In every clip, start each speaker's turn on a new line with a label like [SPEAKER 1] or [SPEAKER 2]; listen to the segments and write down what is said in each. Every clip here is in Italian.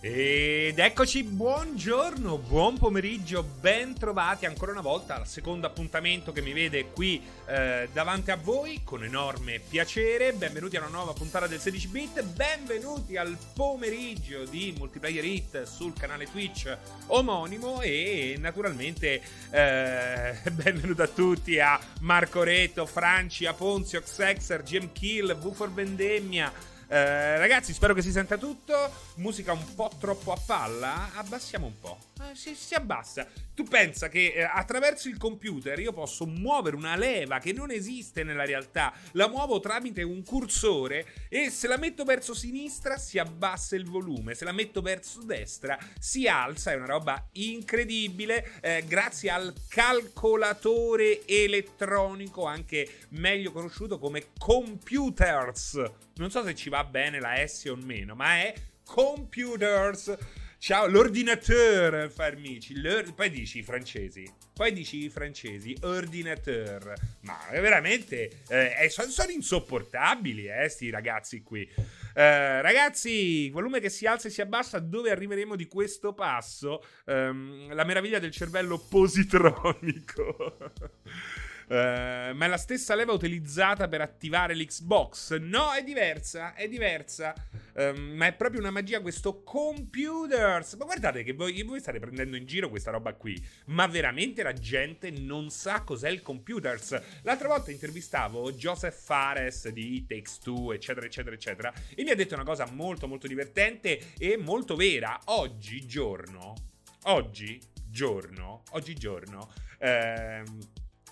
[SPEAKER 1] Ed eccoci, buongiorno, buon pomeriggio, ben trovati ancora una volta al secondo appuntamento che mi vede qui eh, davanti a voi con enorme piacere. Benvenuti a una nuova puntata del 16 bit, benvenuti al pomeriggio di Multiplayer Hit sul canale Twitch omonimo e naturalmente eh, benvenuto a tutti a Marco Reto, Franci, a Ponzio, Xexer, GM Kill, V for Vendemmia. Eh, ragazzi, spero che si senta tutto. Musica un po' troppo a palla. Abbassiamo un po'. Eh, si, si, abbassa. Tu pensa che eh, attraverso il computer io posso muovere una leva che non esiste nella realtà. La muovo tramite un cursore e se la metto verso sinistra si abbassa il volume. Se la metto verso destra si alza. È una roba incredibile. Eh, grazie al calcolatore elettronico, anche meglio conosciuto come computers non so se ci va bene la S o meno, ma è computers. Ciao, l'ordinateur, farmici. Poi dici i francesi. Poi dici i francesi, ordinateur. Ma veramente eh, sono, sono, insopportabili, eh, sti ragazzi qui. Eh, ragazzi, volume che si alza e si abbassa, dove arriveremo di questo passo? Um, la meraviglia del cervello positronico. Uh, ma è la stessa leva utilizzata per attivare l'Xbox. No, è diversa, è diversa. Um, ma è proprio una magia questo computers. Ma guardate che voi, voi, state prendendo in giro questa roba qui. Ma veramente la gente non sa cos'è il computers. L'altra volta intervistavo Joseph Fares di Takes Two, eccetera, eccetera, eccetera. E mi ha detto una cosa molto, molto divertente e molto vera. Oggi giorno, oggi giorno, oggi giorno, ehm,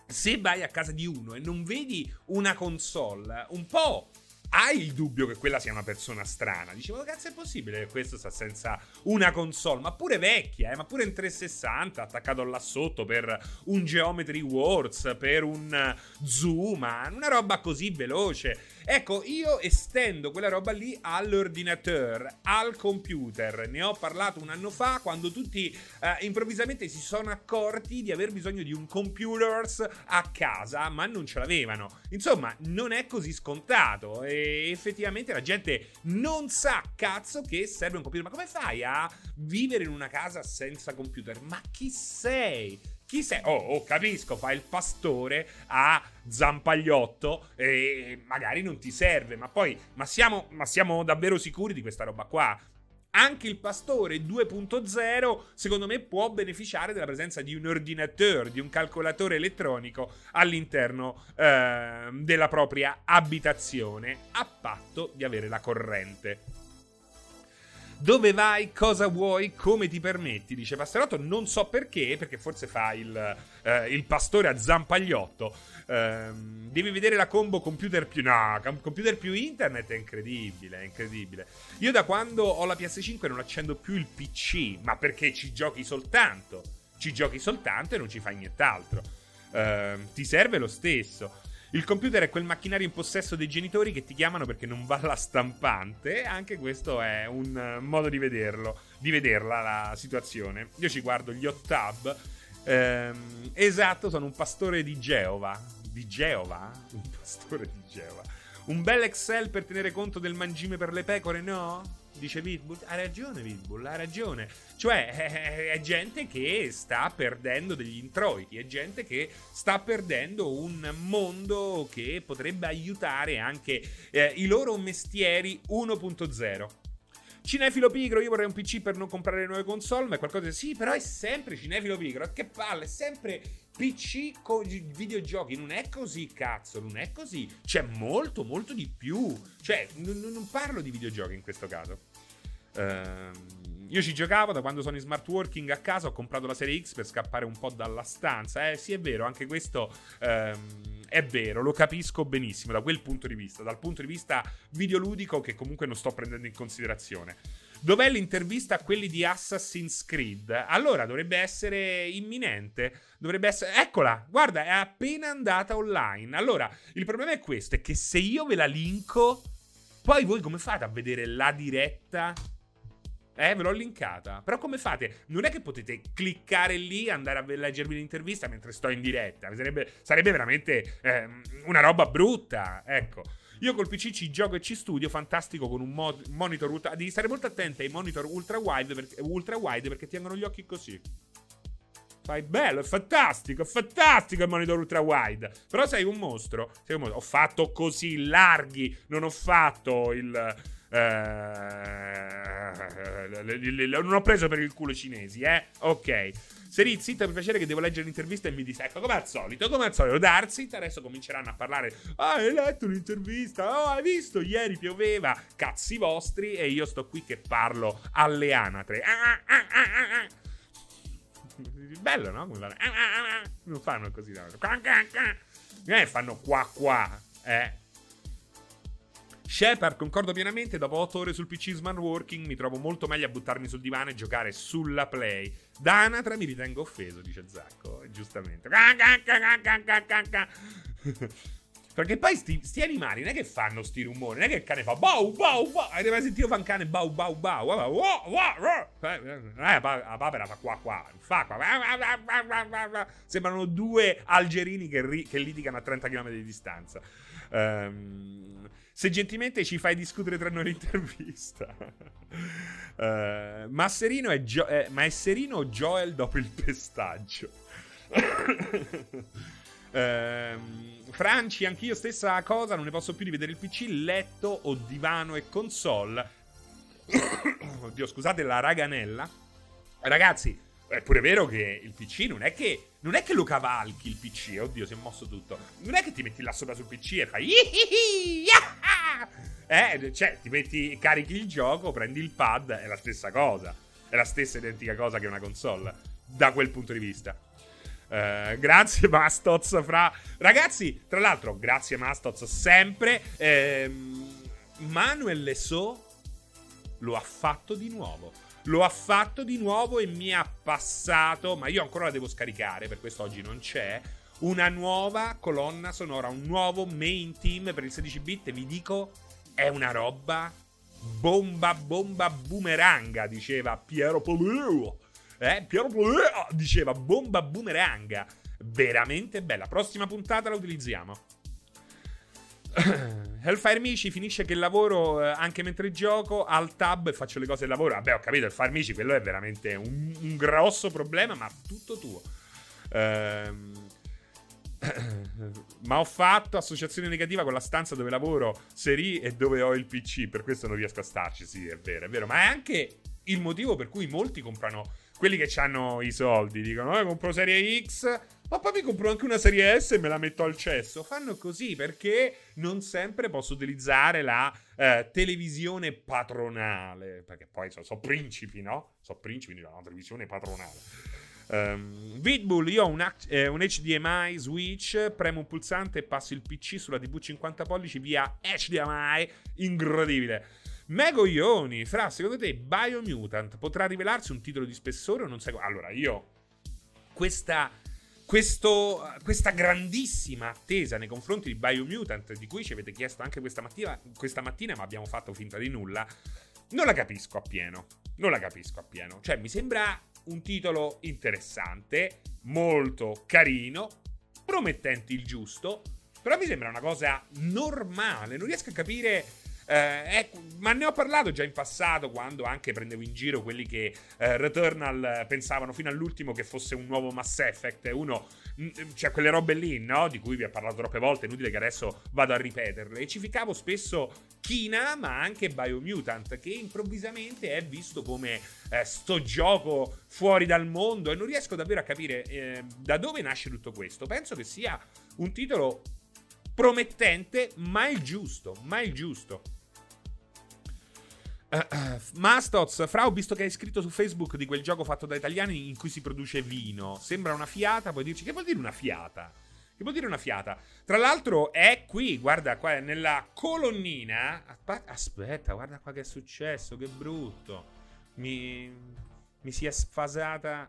[SPEAKER 1] se vai a casa di uno e non vedi una console, un po' hai il dubbio che quella sia una persona strana. Dicevo, cazzo, è possibile che questo sta senza una console? Ma pure vecchia, eh? ma pure in 360, attaccato là sotto per un Geometry Wars, per un Zoom, una roba così veloce. Ecco, io estendo quella roba lì all'ordinateur, al computer. Ne ho parlato un anno fa quando tutti eh, improvvisamente si sono accorti di aver bisogno di un computers a casa, ma non ce l'avevano. Insomma, non è così scontato e effettivamente la gente non sa cazzo che serve un computer. Ma come fai a vivere in una casa senza computer? Ma chi sei? Chi sei? Oh, oh, capisco, fai il pastore a zampagliotto e magari non ti serve, ma poi, ma siamo, ma siamo davvero sicuri di questa roba qua? Anche il pastore 2.0, secondo me, può beneficiare della presenza di un ordinateur, di un calcolatore elettronico all'interno eh, della propria abitazione, a patto di avere la corrente. Dove vai, cosa vuoi, come ti permetti? Dice Passerotto. Non so perché, perché forse fa il, eh, il pastore a zampagliotto. Eh, devi vedere la combo computer più. No, computer più internet è incredibile, è incredibile. Io da quando ho la PS5 non accendo più il PC, ma perché ci giochi soltanto. Ci giochi soltanto e non ci fai nient'altro. Eh, ti serve lo stesso. Il computer è quel macchinario in possesso dei genitori che ti chiamano perché non va la stampante. Anche questo è un eh, modo di vederlo, di vederla la situazione. Io ci guardo gli hot tub. Ehm, esatto, sono un pastore di Geova. Di Geova? Un pastore di Geova. Un bel Excel per tenere conto del mangime per le pecore, no? Dice Vidbull. Ha ragione Vidbull, ha ragione. Cioè, è, è, gente che sta perdendo degli introiti, è gente che sta perdendo un mondo che potrebbe aiutare anche eh, i loro mestieri 1.0. Cinefilo pigro, io vorrei un PC per non comprare nuove console, ma è qualcosa di... Sì, però è sempre cinefilo pigro, che palle, è sempre PC con videogiochi. Non è così, cazzo, non è così. C'è molto, molto di più. Cioè, n- non parlo di videogiochi in questo caso. Ehm, io ci giocavo da quando sono in smart working a casa. Ho comprato la serie X per scappare un po' dalla stanza. Eh, sì, è vero, anche questo ehm, è vero. Lo capisco benissimo da quel punto di vista. Dal punto di vista videoludico, che comunque non sto prendendo in considerazione. Dov'è l'intervista a quelli di Assassin's Creed? Allora, dovrebbe essere imminente. Dovrebbe essere. Eccola, guarda, è appena andata online. Allora, il problema è questo: è che se io ve la linko, poi voi come fate a vedere la diretta? Eh, ve l'ho linkata. Però come fate? Non è che potete cliccare lì, andare a leggervi l'intervista mentre sto in diretta. Sarebbe, sarebbe veramente eh, una roba brutta. Ecco. Io col PC ci gioco e ci studio, fantastico con un mo- monitor ultra. Devi stare molto attento ai monitor ultra wide, perché, ultra wide perché ti gli occhi così. Fai bello, è fantastico, è fantastico il monitor ultra wide. Però sei un mostro. Sei un mostro. Ho fatto così larghi, non ho fatto il. Eh, non ho preso per il culo i cinesi, eh? Ok. Serit, zitta per piacere che devo leggere l'intervista e mi disecco. Come al solito, come al solito. Darzit, adesso cominceranno a parlare. Ah, hai letto un'intervista? Oh, hai visto? Ieri pioveva. Cazzi vostri. E io sto qui che parlo alle anatre. Ah, ah, ah, ah Bello, no? Non fanno così. Non è fanno qua qua. Eh. Shepard, concordo pienamente, dopo 8 ore sul PC smart working mi trovo molto meglio a buttarmi sul divano e giocare sulla Play. Da Anatra mi ritengo offeso, dice Zacco, giustamente. Perché poi sti, sti, animali non è che fanno sti rumori, non è che il cane fa bau bau bau. Avete mai sentito fa un cane bau bau bau? La papera fa qua qua, fa qua. Sembrano due algerini che, ri, che litigano a 30 km di distanza. Um, se gentilmente ci fai discutere tra noi l'intervista. uh, Masserino è, Gio- eh, ma è Serino o Joel dopo il pestaggio? uh, Franci, anch'io stessa cosa, non ne posso più rivedere il PC, letto o divano e console. Oddio, scusate la raganella. Ragazzi, è pure vero che il PC non è che. Non è che lo cavalchi il PC, oddio, si è mosso tutto. Non è che ti metti là sopra sul PC e fai. Eh, cioè, ti metti, carichi il gioco, prendi il pad, è la stessa cosa. È la stessa identica cosa che una console. Da quel punto di vista. Uh, grazie Mastoz fra ragazzi tra l'altro grazie Mastoz sempre ehm, Manuel Leso lo ha fatto di nuovo lo ha fatto di nuovo e mi ha passato, ma io ancora la devo scaricare, per questo oggi non c'è, una nuova colonna sonora, un nuovo main team per il 16 bit. Vi dico, è una roba bomba, bomba, boomeranga, diceva Piero Poleo. Eh, Piero Poleo diceva bomba, boomeranga. Veramente bella. Prossima puntata la utilizziamo. Hellfire Mici finisce che lavoro eh, anche mentre gioco al tab e faccio le cose del lavoro. Vabbè, ho capito, Hellfire Mici, quello è veramente un, un grosso problema, ma tutto tuo. Ehm. ma ho fatto associazione negativa con la stanza dove lavoro Seri e dove ho il PC, per questo non riesco a starci. Sì, è vero, è vero, ma è anche il motivo per cui molti comprano quelli che hanno i soldi, dicono: eh, compro serie X ma poi mi compro anche una serie S e me la metto al cesso. Fanno così perché non sempre posso utilizzare la eh, televisione patronale. Perché poi sono so principi, no? Sono principi, quindi la televisione patronale. Um, Vidbull, io ho un, eh, un, HDMI switch, premo un pulsante e passo il PC sulla TV 50 pollici via HDMI. Incredibile. Megoglioni, fra, secondo te Biomutant potrà rivelarsi un titolo di spessore o non sai... Allora, io questa questo, questa grandissima attesa nei confronti di Biomutant, di cui ci avete chiesto anche questa mattina, questa mattina, ma abbiamo fatto finta di nulla, non la capisco appieno. Non la capisco appieno. Cioè, mi sembra un titolo interessante, molto carino, promettente il giusto, però mi sembra una cosa normale. Non riesco a capire eh, ecco, ma ne ho parlato già in passato quando anche prendevo in giro quelli che eh, Returnal pensavano fino all'ultimo che fosse un nuovo Mass Effect. Uno, mh, cioè quelle robe lì, no? Di cui vi ho parlato troppe volte, inutile che adesso vado a ripeterle. E ci ficavo spesso Kina, ma anche Biomutant, che improvvisamente è visto come eh, sto gioco fuori dal mondo. E non riesco davvero a capire eh, da dove nasce tutto questo. Penso che sia un titolo promettente, ma il giusto, ma il giusto. Uh, Mastoz, Fra, ho visto che hai scritto su Facebook di quel gioco fatto da italiani in cui si produce vino. Sembra una fiata, puoi dirci che vuol dire una fiata? Che vuol dire una fiata? Tra l'altro è qui, guarda qua, nella colonnina. Aspetta, guarda qua che è successo, che brutto. Mi, mi si è sfasata.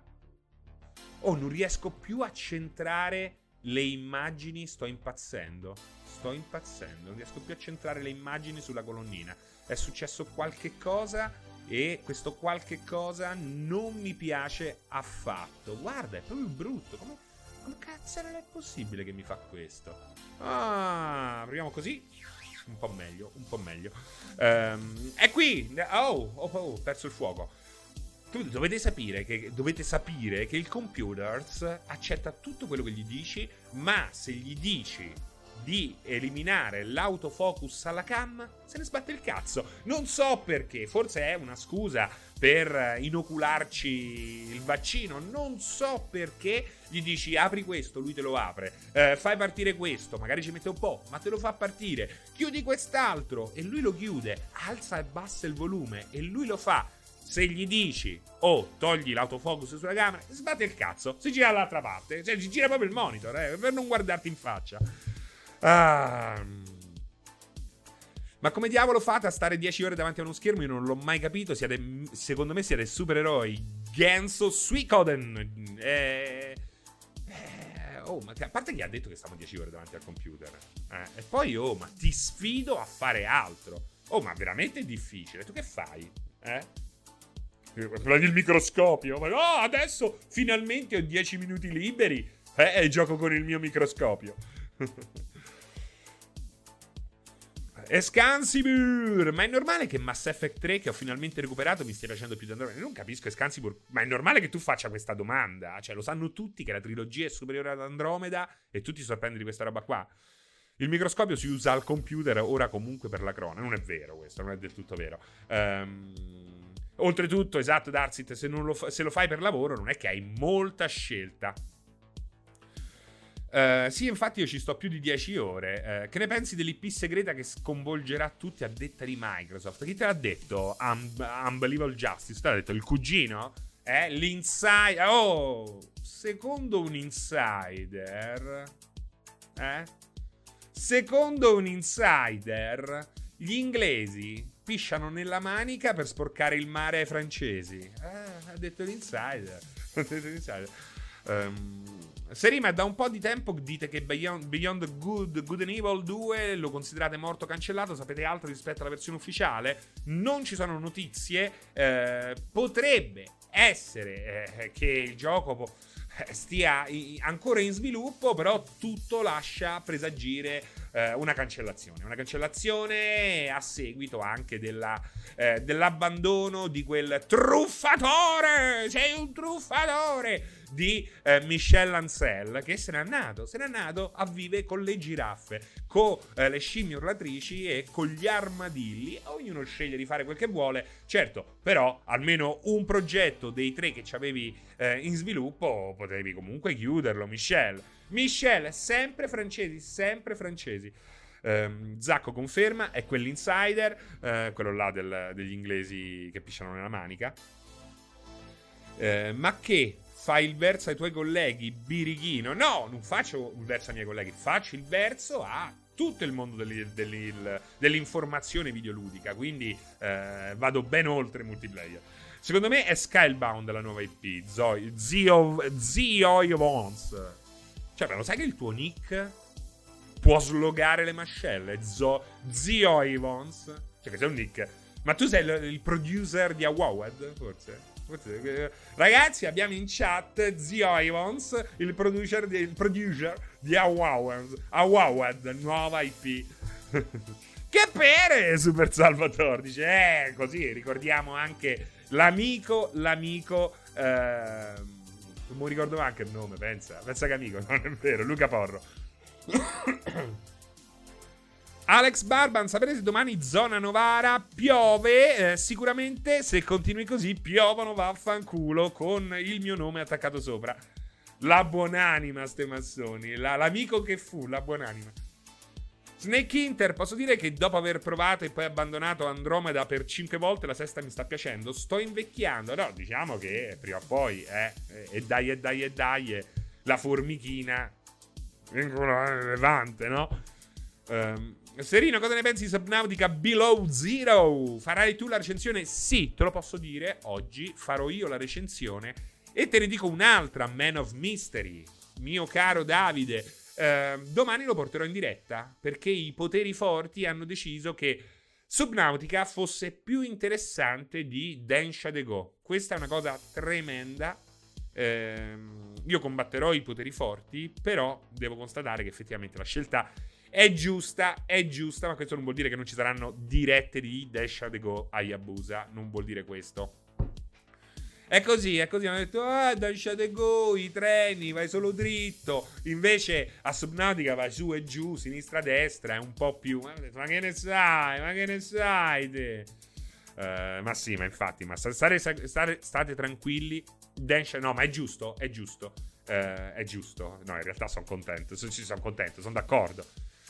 [SPEAKER 1] Oh, non riesco più a centrare le immagini. Sto impazzendo. Sto impazzendo. Non riesco più a centrare le immagini sulla colonnina è successo qualche cosa e questo qualche cosa non mi piace affatto. Guarda, è proprio brutto. Come, come cazzo non è possibile che mi fa questo? Ah, apriamo così. un po' meglio, un po' meglio. Um, è qui. Oh, oh, oh, ho perso il fuoco. Dovete sapere, che, dovete sapere che il computer accetta tutto quello che gli dici, ma se gli dici di eliminare l'autofocus alla cam, se ne sbatte il cazzo. Non so perché, forse è una scusa per inocularci il vaccino, non so perché gli dici apri questo, lui te lo apre, eh, fai partire questo, magari ci mette un po', ma te lo fa partire, chiudi quest'altro e lui lo chiude, alza e bassa il volume e lui lo fa. Se gli dici, oh, togli l'autofocus sulla camera, sbatte il cazzo, si gira dall'altra parte, cioè si gira proprio il monitor, eh, per non guardarti in faccia. Ah. Ma come diavolo fate a stare 10 ore davanti a uno schermo? Io non l'ho mai capito. Siete, secondo me siete supereroi. Genso Suikoden. Eh, eh, oh, ma a parte chi ha detto che stiamo 10 ore davanti al computer. Eh, e poi, oh, ma ti sfido a fare altro. Oh, ma veramente è difficile. Tu che fai? Eh? Prendi il microscopio. Ma, oh, adesso finalmente ho 10 minuti liberi. Eh, e gioco con il mio microscopio. Escansibur! Ma è normale che Mass Effect 3, che ho finalmente recuperato, mi stia piacendo più di Andromeda? Non capisco, Escansibur. Ma è normale che tu faccia questa domanda? Cioè, lo sanno tutti che la trilogia è superiore ad Andromeda e tu ti sorprendi di questa roba qua? Il microscopio si usa al computer ora comunque per la crona. Non è vero questo, non è del tutto vero. Um, oltretutto, esatto, Darsit, se, fa- se lo fai per lavoro non è che hai molta scelta. Uh, sì, infatti io ci sto più di 10 ore. Uh, che ne pensi dell'IP segreta che sconvolgerà tutti a detta di Microsoft? Chi te l'ha detto? Un- Unbelievable Justice. Te l'ha detto il cugino? Eh? L'insider. Oh! Secondo un insider. Eh? Secondo un insider, gli inglesi pisciano nella manica per sporcare il mare ai francesi. Eh, ha detto l'insider. ha detto l'insider. Um, Serima, da un po' di tempo dite che Beyond, Beyond Good, Good and Evil 2 lo considerate morto cancellato. Sapete altro rispetto alla versione ufficiale? Non ci sono notizie. Eh, potrebbe essere eh, che il gioco eh, stia ancora in sviluppo, però tutto lascia presagire eh, una cancellazione. Una cancellazione a seguito anche della, eh, dell'abbandono di quel truffatore! Sei un truffatore! Di eh, Michel Ancel che se n'è andato, se n'è andato a vive con le giraffe, con eh, le scimmie urlatrici e con gli armadilli. Ognuno sceglie di fare quel che vuole. Certo, però almeno un progetto dei tre che avevi eh, in sviluppo potevi comunque chiuderlo, Michel. Michel, sempre francesi, sempre francesi. Um, Zacco conferma, è quell'insider, uh, quello là del, degli inglesi che pisciano nella manica. Uh, ma che fai il verso ai tuoi colleghi, birichino. No, non faccio il verso ai miei colleghi, faccio il verso a tutto il mondo dell'informazione videoludica. Quindi uh, vado ben oltre multiplayer. Secondo me è Skybound la nuova IP. Zio, Zio. Cioè, lo sai che il tuo nick può slogare le mascelle? Zio Evans. Cioè, che sei un nick. Ma tu sei il, il producer di Awowed, forse? Ragazzi, abbiamo in chat Zio Evans, il producer di, il producer di. Awowed, nuova IP. che pere, Super Salvatore. Dice, eh, così ricordiamo anche l'amico, l'amico... Eh, non mi ricordo neanche il nome, pensa. Pensa che amico, non è vero. Luca Porro. Alex Barban, sapete se domani zona Novara piove? Eh, sicuramente se continui così piovono vaffanculo con il mio nome attaccato sopra. La buonanima, ste massoni. La, l'amico che fu, la buonanima. Snake Inter, posso dire che dopo aver provato e poi abbandonato Andromeda per 5 volte, la sesta mi sta piacendo. Sto invecchiando. No, diciamo che prima o poi, eh, e dai, e dai, e dai, la formichina rilevante, no? Um, Serino, cosa ne pensi di Subnautica Below Zero? Farai tu la recensione? Sì, te lo posso dire. Oggi farò io la recensione. E te ne dico un'altra, Man of Mystery. Mio caro Davide, eh, domani lo porterò in diretta perché i poteri forti hanno deciso che Subnautica fosse più interessante di Densha de Go. Questa è una cosa tremenda. Eh, io combatterò i poteri forti, però devo constatare che effettivamente la scelta È giusta, è giusta, ma questo non vuol dire che non ci saranno dirette di Dash a Yabusa. Non vuol dire questo. È così, è così. Hanno detto, ah, the Go, i treni, vai solo dritto. Invece a Subnautica vai su e giù, sinistra, destra, è un po' più. Ma che ne sai? Ma che ne sai te? Uh, ma sì, ma infatti, ma stare, stare, state tranquilli. Dash, no, ma è giusto, è giusto. Uh, è giusto. No, in realtà sono contento. Ci sono contento, sono d'accordo.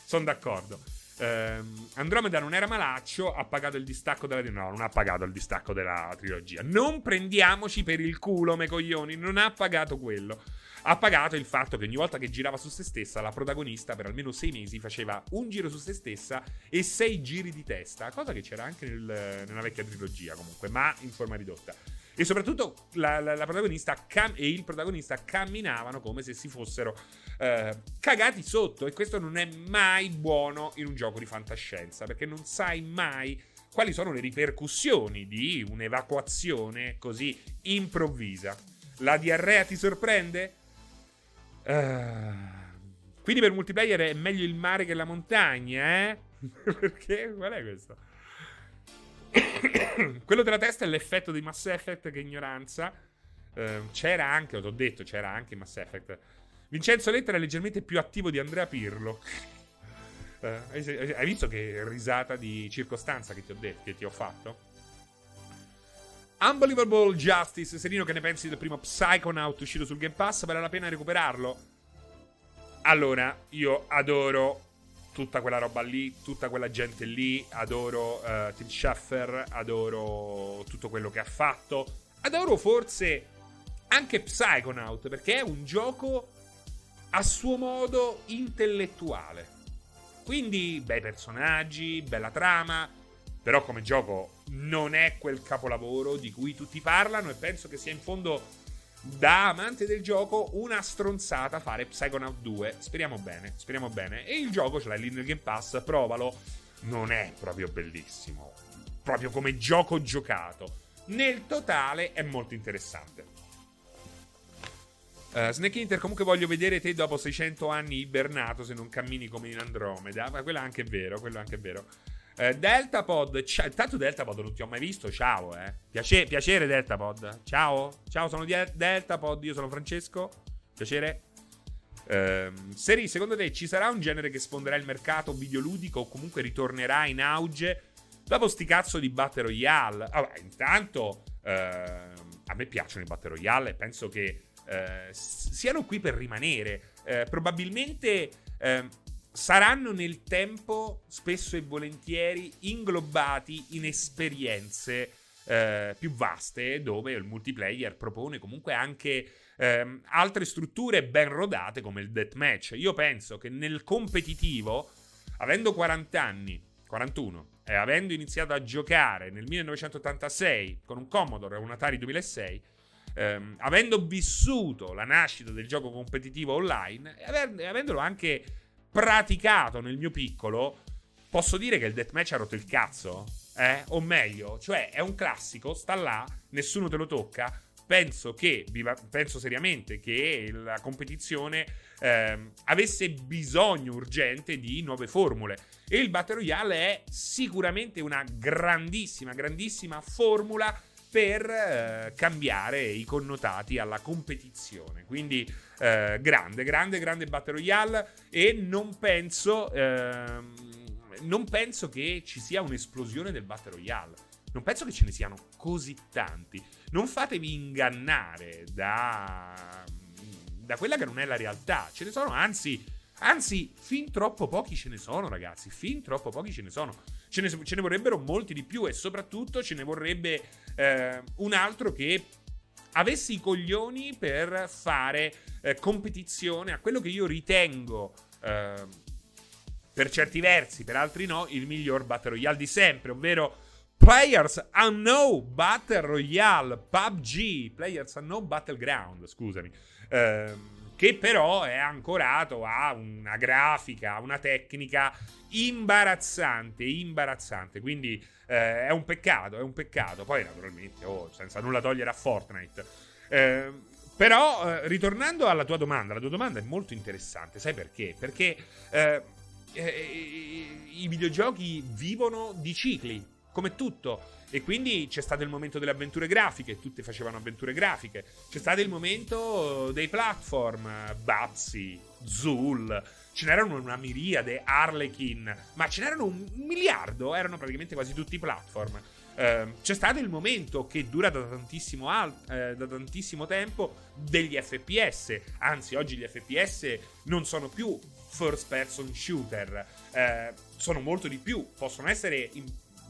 [SPEAKER 1] Sono d'accordo. Uh, Andromeda non era malaccio, ha pagato il distacco della. No, non ha pagato il distacco della trilogia. Non prendiamoci per il culo, me coglioni. Non ha pagato quello ha pagato il fatto che ogni volta che girava su se stessa, la protagonista per almeno sei mesi faceva un giro su se stessa e sei giri di testa, cosa che c'era anche nel, nella vecchia trilogia comunque, ma in forma ridotta. E soprattutto la, la, la protagonista cam- e il protagonista camminavano come se si fossero eh, cagati sotto. E questo non è mai buono in un gioco di fantascienza, perché non sai mai quali sono le ripercussioni di un'evacuazione così improvvisa. La diarrea ti sorprende? Uh, quindi per multiplayer è meglio il mare che la montagna, eh? Perché? Qual è questo? Quello della testa è l'effetto di Mass Effect, che ignoranza. Uh, c'era anche, ho detto, c'era anche Mass Effect. Vincenzo Lettera è leggermente più attivo di Andrea Pirlo. Uh, hai visto che risata di circostanza che ti ho, detto, che ti ho fatto? Unbelievable Justice. Serino, che ne pensi del primo Psychonaut uscito sul Game Pass? Vale la pena recuperarlo? Allora, io adoro tutta quella roba lì, tutta quella gente lì. Adoro uh, Tim Schafer, adoro tutto quello che ha fatto. Adoro forse anche Psychonaut, perché è un gioco a suo modo intellettuale. Quindi, bei personaggi, bella trama però come gioco non è quel capolavoro di cui tutti parlano e penso che sia in fondo da amante del gioco una stronzata fare Psychonaut 2. Speriamo bene, speriamo bene. E il gioco ce l'hai lì nel Game Pass, provalo. Non è proprio bellissimo. Proprio come gioco giocato. Nel totale è molto interessante. Uh, Snake Inter, comunque voglio vedere te dopo 600 anni ibernato se non cammini come in Andromeda. Ma quello è anche vero, quello è anche vero. Eh, Deltapod, c- tanto Deltapod non ti ho mai visto, ciao eh. Piace- piacere Deltapod, ciao, ciao sono di Deltapod, io sono Francesco, piacere. Eh, Seri, secondo te ci sarà un genere che sfonderà il mercato videoludico o comunque ritornerà in auge dopo sti cazzo di Battle Royale? Vabbè, intanto eh, a me piacciono i Battle Royale, penso che eh, siano qui per rimanere. Eh, probabilmente ehm, saranno nel tempo spesso e volentieri inglobati in esperienze eh, più vaste dove il multiplayer propone comunque anche ehm, altre strutture ben rodate come il deathmatch. Io penso che nel competitivo, avendo 40 anni, 41, e avendo iniziato a giocare nel 1986 con un Commodore e un Atari 2006, ehm, avendo vissuto la nascita del gioco competitivo online e avendolo anche praticato nel mio piccolo, posso dire che il deathmatch ha rotto il cazzo. Eh? O meglio, cioè è un classico, sta là, nessuno te lo tocca. Penso che, penso seriamente che la competizione eh, avesse bisogno urgente di nuove formule. E il Battle Royale è sicuramente una grandissima, grandissima formula per eh, cambiare i connotati alla competizione. Quindi eh, grande, grande, grande Battle Royale e non penso, ehm, non penso che ci sia un'esplosione del Battle Royale. Non penso che ce ne siano così tanti. Non fatevi ingannare da, da quella che non è la realtà. Ce ne sono, anzi, anzi, fin troppo pochi ce ne sono, ragazzi. Fin troppo pochi ce ne sono. Ce ne, ce ne vorrebbero molti di più e soprattutto ce ne vorrebbe eh, un altro che avesse i coglioni per fare eh, competizione a quello che io ritengo, eh, per certi versi, per altri no, il miglior Battle Royale di sempre, ovvero Players Unknown Battle Royale PUBG, Players Unknown Battleground, scusami. Eh, che però è ancorato a una grafica, a una tecnica imbarazzante, imbarazzante. Quindi eh, è un peccato, è un peccato. Poi naturalmente, oh, senza nulla togliere a Fortnite. Eh, però, eh, ritornando alla tua domanda, la tua domanda è molto interessante, sai perché? Perché eh, eh, i videogiochi vivono di cicli, come tutto. E quindi c'è stato il momento delle avventure grafiche, tutte facevano avventure grafiche. C'è stato il momento dei platform, Babsy, Zul, ce n'erano una miriade, Harlequin, ma ce n'erano un miliardo, erano praticamente quasi tutti platform. Uh, c'è stato il momento che dura da tantissimo, al- eh, da tantissimo tempo degli FPS. Anzi, oggi gli FPS non sono più first person shooter, eh, sono molto di più, possono essere in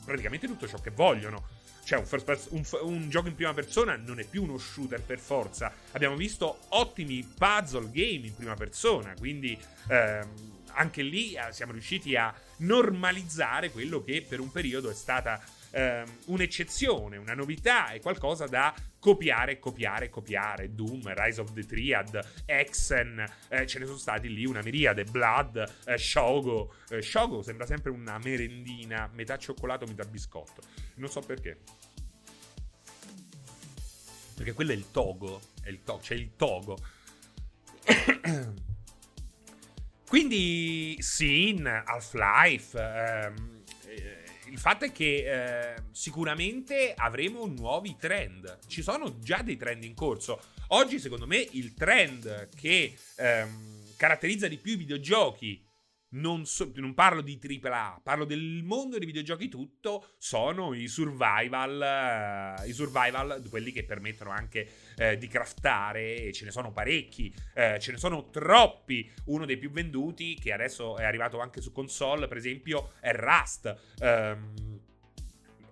[SPEAKER 1] praticamente tutto ciò che vogliono. Cioè, un, person, un, un, gioco in prima persona non è più uno shooter per forza. Abbiamo visto ottimi puzzle game in prima persona, quindi ehm, anche lì eh, siamo riusciti a normalizzare quello che per un periodo è stata ehm, un'eccezione, una novità, è qualcosa da copiare, copiare, copiare. Doom, Rise of the Triad, Exen, eh, ce ne sono stati lì una miriade. Blood, eh, Shogo. Eh, Shogo sembra sempre una merendina, metà cioccolato, metà biscotto. Non so perché. Perché quello è il Togo. È il to- c'è il Togo. Quindi, Sin, Half-Life. Ehm, eh, il fatto è che eh, sicuramente avremo nuovi trend. Ci sono già dei trend in corso. Oggi, secondo me, il trend che ehm, caratterizza di più i videogiochi non, so, non, parlo di AAA, parlo del mondo dei videogiochi tutto, sono i survival, uh, i survival, quelli che permettono anche uh, di craftare, e ce ne sono parecchi, uh, ce ne sono troppi. Uno dei più venduti, che adesso è arrivato anche su console, per esempio, è Rust. Um,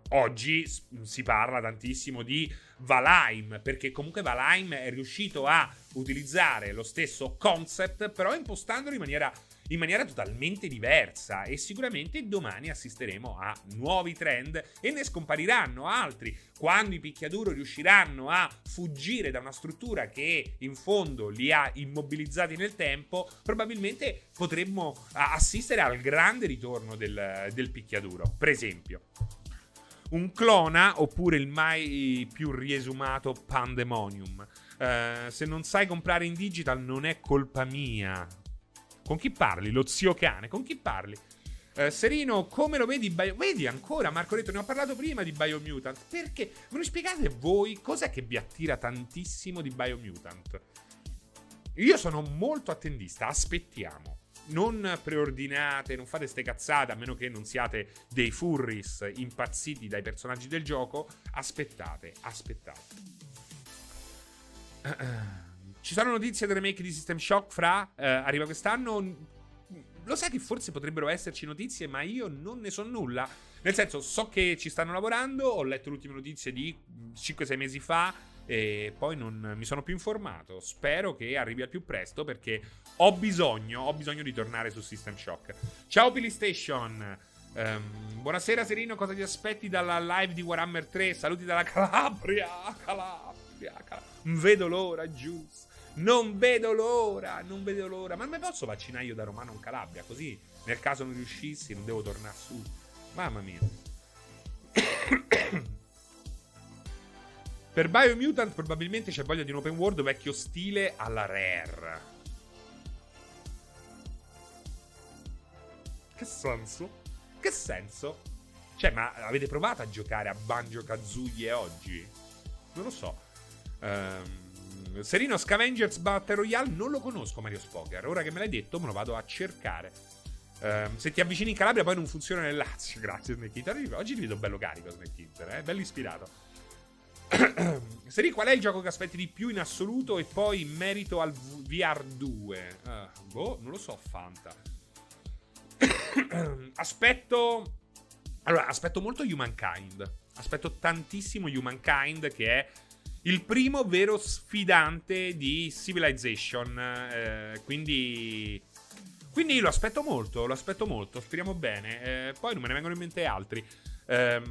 [SPEAKER 1] oggi si parla tantissimo di Valheim, perché comunque Valheim è riuscito a utilizzare lo stesso concept, però impostandolo in maniera in maniera totalmente diversa e sicuramente domani assisteremo a nuovi trend e ne scompariranno altri. Quando i picchiaduro riusciranno a fuggire da una struttura che in fondo li ha immobilizzati nel tempo, probabilmente potremmo assistere al grande ritorno del, del picchiaduro. Per esempio, un clona oppure il mai più riesumato Pandemonium. Uh, se non sai comprare in digital non è colpa mia. Con chi parli? Lo zio cane, con chi parli? Uh, Serino, come lo vedi? Bio... Vedi ancora, Marco Retto, ne ho parlato prima di Biomutant. Perché? Me lo spiegate voi cos'è che vi attira tantissimo di Biomutant? Io sono molto attendista, aspettiamo. Non preordinate, non fate ste cazzate, a meno che non siate dei furris impazziti dai personaggi del gioco. Aspettate, aspettate. Ci sono notizie del remake di System Shock fra? Eh, arriva quest'anno? Lo sai che forse potrebbero esserci notizie, ma io non ne so nulla. Nel senso, so che ci stanno lavorando, ho letto le ultime notizie di 5-6 mesi fa e poi non mi sono più informato. Spero che arrivi al più presto perché ho bisogno, ho bisogno di tornare su System Shock. Ciao PlayStation! Um, buonasera Serino, cosa ti aspetti dalla live di Warhammer 3? Saluti dalla Calabria, Calabria, Calabria. Vedo l'ora, Juice. Non vedo l'ora, non vedo l'ora. Ma non mi posso vaccinare io da Romano in Calabria? Così, nel caso non riuscissi, non devo tornare su. Mamma mia. per Biomutant probabilmente c'è voglia di un open world vecchio stile alla Rare. Che senso? Che senso? Cioè, ma avete provato a giocare a Banjo Kazooie oggi? Non lo so. Ehm. Um, Serino Scavengers Battle Royale non lo conosco Mario Spoker. Ora che me l'hai detto me lo vado a cercare. Um, se ti avvicini in Calabria poi non funziona nel Lazio. Grazie Eater. Oggi ti vedo bello carico Eater, eh? bello ispirato. Seri, qual è il gioco che aspetti di più in assoluto e poi in merito al VR2? Uh, ah, boh, non lo so, Fanta. aspetto... Allora, aspetto molto Humankind. Aspetto tantissimo Humankind che è il primo vero sfidante di Civilization. Eh, quindi. Quindi lo aspetto molto, lo aspetto molto, speriamo bene. Eh, poi non me ne vengono in mente altri. Eh,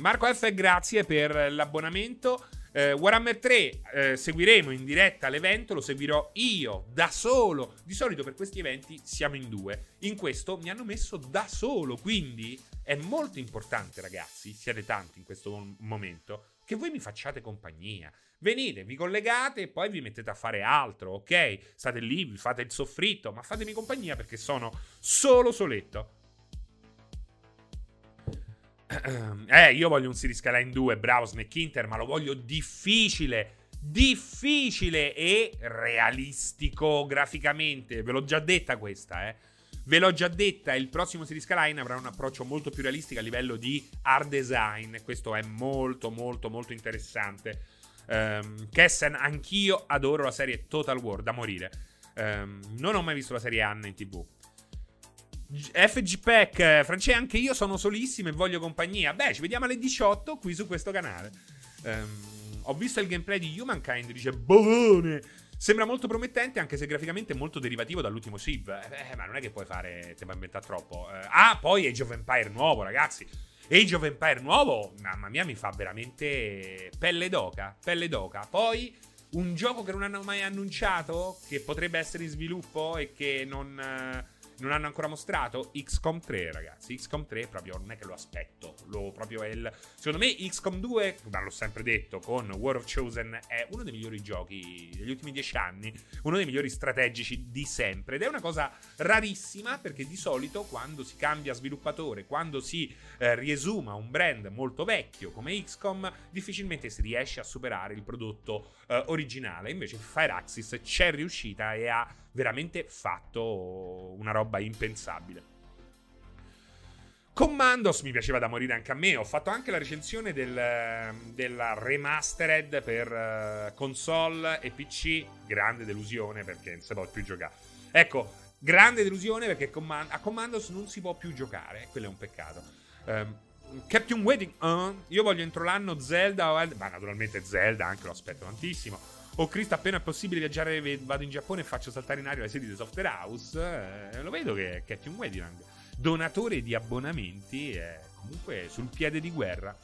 [SPEAKER 1] Marco F, grazie per l'abbonamento. Eh, Warhammer 3 eh, seguiremo in diretta l'evento, lo seguirò io da solo. Di solito per questi eventi siamo in due. In questo mi hanno messo da solo, quindi è molto importante, ragazzi. Siete tanti in questo momento che voi mi facciate compagnia. Venite, vi collegate e poi vi mettete a fare altro, ok? State lì, vi fate il soffritto, ma fatemi compagnia perché sono solo soletto. Eh, io voglio un Series Skyline 2, bravo Snake Inter, ma lo voglio difficile difficile e realistico graficamente. Ve l'ho già detta questa, eh. Ve l'ho già detta, il prossimo Series Skyline avrà un approccio molto più realistico a livello di art design. Questo è molto, molto, molto interessante. Um, Kessen, anch'io adoro la serie Total War da morire. Um, non ho mai visto la serie Anna in tv. FG Pack, Francesca, anche io sono solissimo e voglio compagnia. Beh, ci vediamo alle 18 qui su questo canale. Um, ho visto il gameplay di Humankind, dice Bolone. Sembra molto promettente, anche se graficamente molto derivativo dall'ultimo Civ. Eh, ma non è che puoi fare. Ti puoi inventare troppo. Eh, ah, poi Age of Empire nuovo, ragazzi. Age of Empire nuovo, mamma mia, mi fa veramente pelle d'oca. Pelle d'oca. Poi un gioco che non hanno mai annunciato, che potrebbe essere in sviluppo e che non. Eh, non hanno ancora mostrato XCOM 3, ragazzi. XCOM 3 proprio non è che lo aspetto. Lo proprio è il. Secondo me, XCOM 2, ma l'ho sempre detto, con War of Chosen è uno dei migliori giochi degli ultimi dieci anni. Uno dei migliori strategici di sempre. Ed è una cosa rarissima perché di solito quando si cambia sviluppatore, quando si eh, riesuma un brand molto vecchio come XCOM, difficilmente si riesce a superare il prodotto eh, originale. Invece Fireaxis c'è riuscita e ha veramente fatto una roba impensabile. Commandos mi piaceva da morire anche a me. Ho fatto anche la recensione del, della remastered per uh, console e PC. Grande delusione perché non si può più giocare. Ecco, grande delusione perché a Commandos non si può più giocare. Quello è un peccato. Um, Captain Wedding, uh, io voglio entro l'anno Zelda, ma naturalmente Zelda anche lo aspetto tantissimo. Oh Cristo, appena è possibile viaggiare, vado in Giappone e faccio saltare in aria le sedi di Software House. Eh, lo vedo che è Captain Wedding, donatore di abbonamenti, è comunque sul piede di guerra.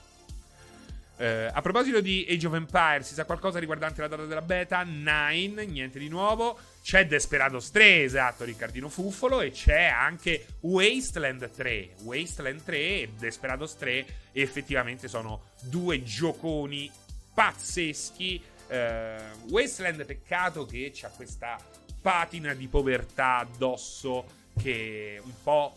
[SPEAKER 1] Eh, a proposito di Age of Empires, si sa qualcosa riguardante la data della beta? Nine, niente di nuovo. C'è Desperados 3, esatto, Riccardino Fuffolo. E c'è anche Wasteland 3. Wasteland 3 e Desperados 3 effettivamente sono due gioconi pazzeschi eh, Wasteland, peccato che c'ha questa patina di povertà addosso che un po'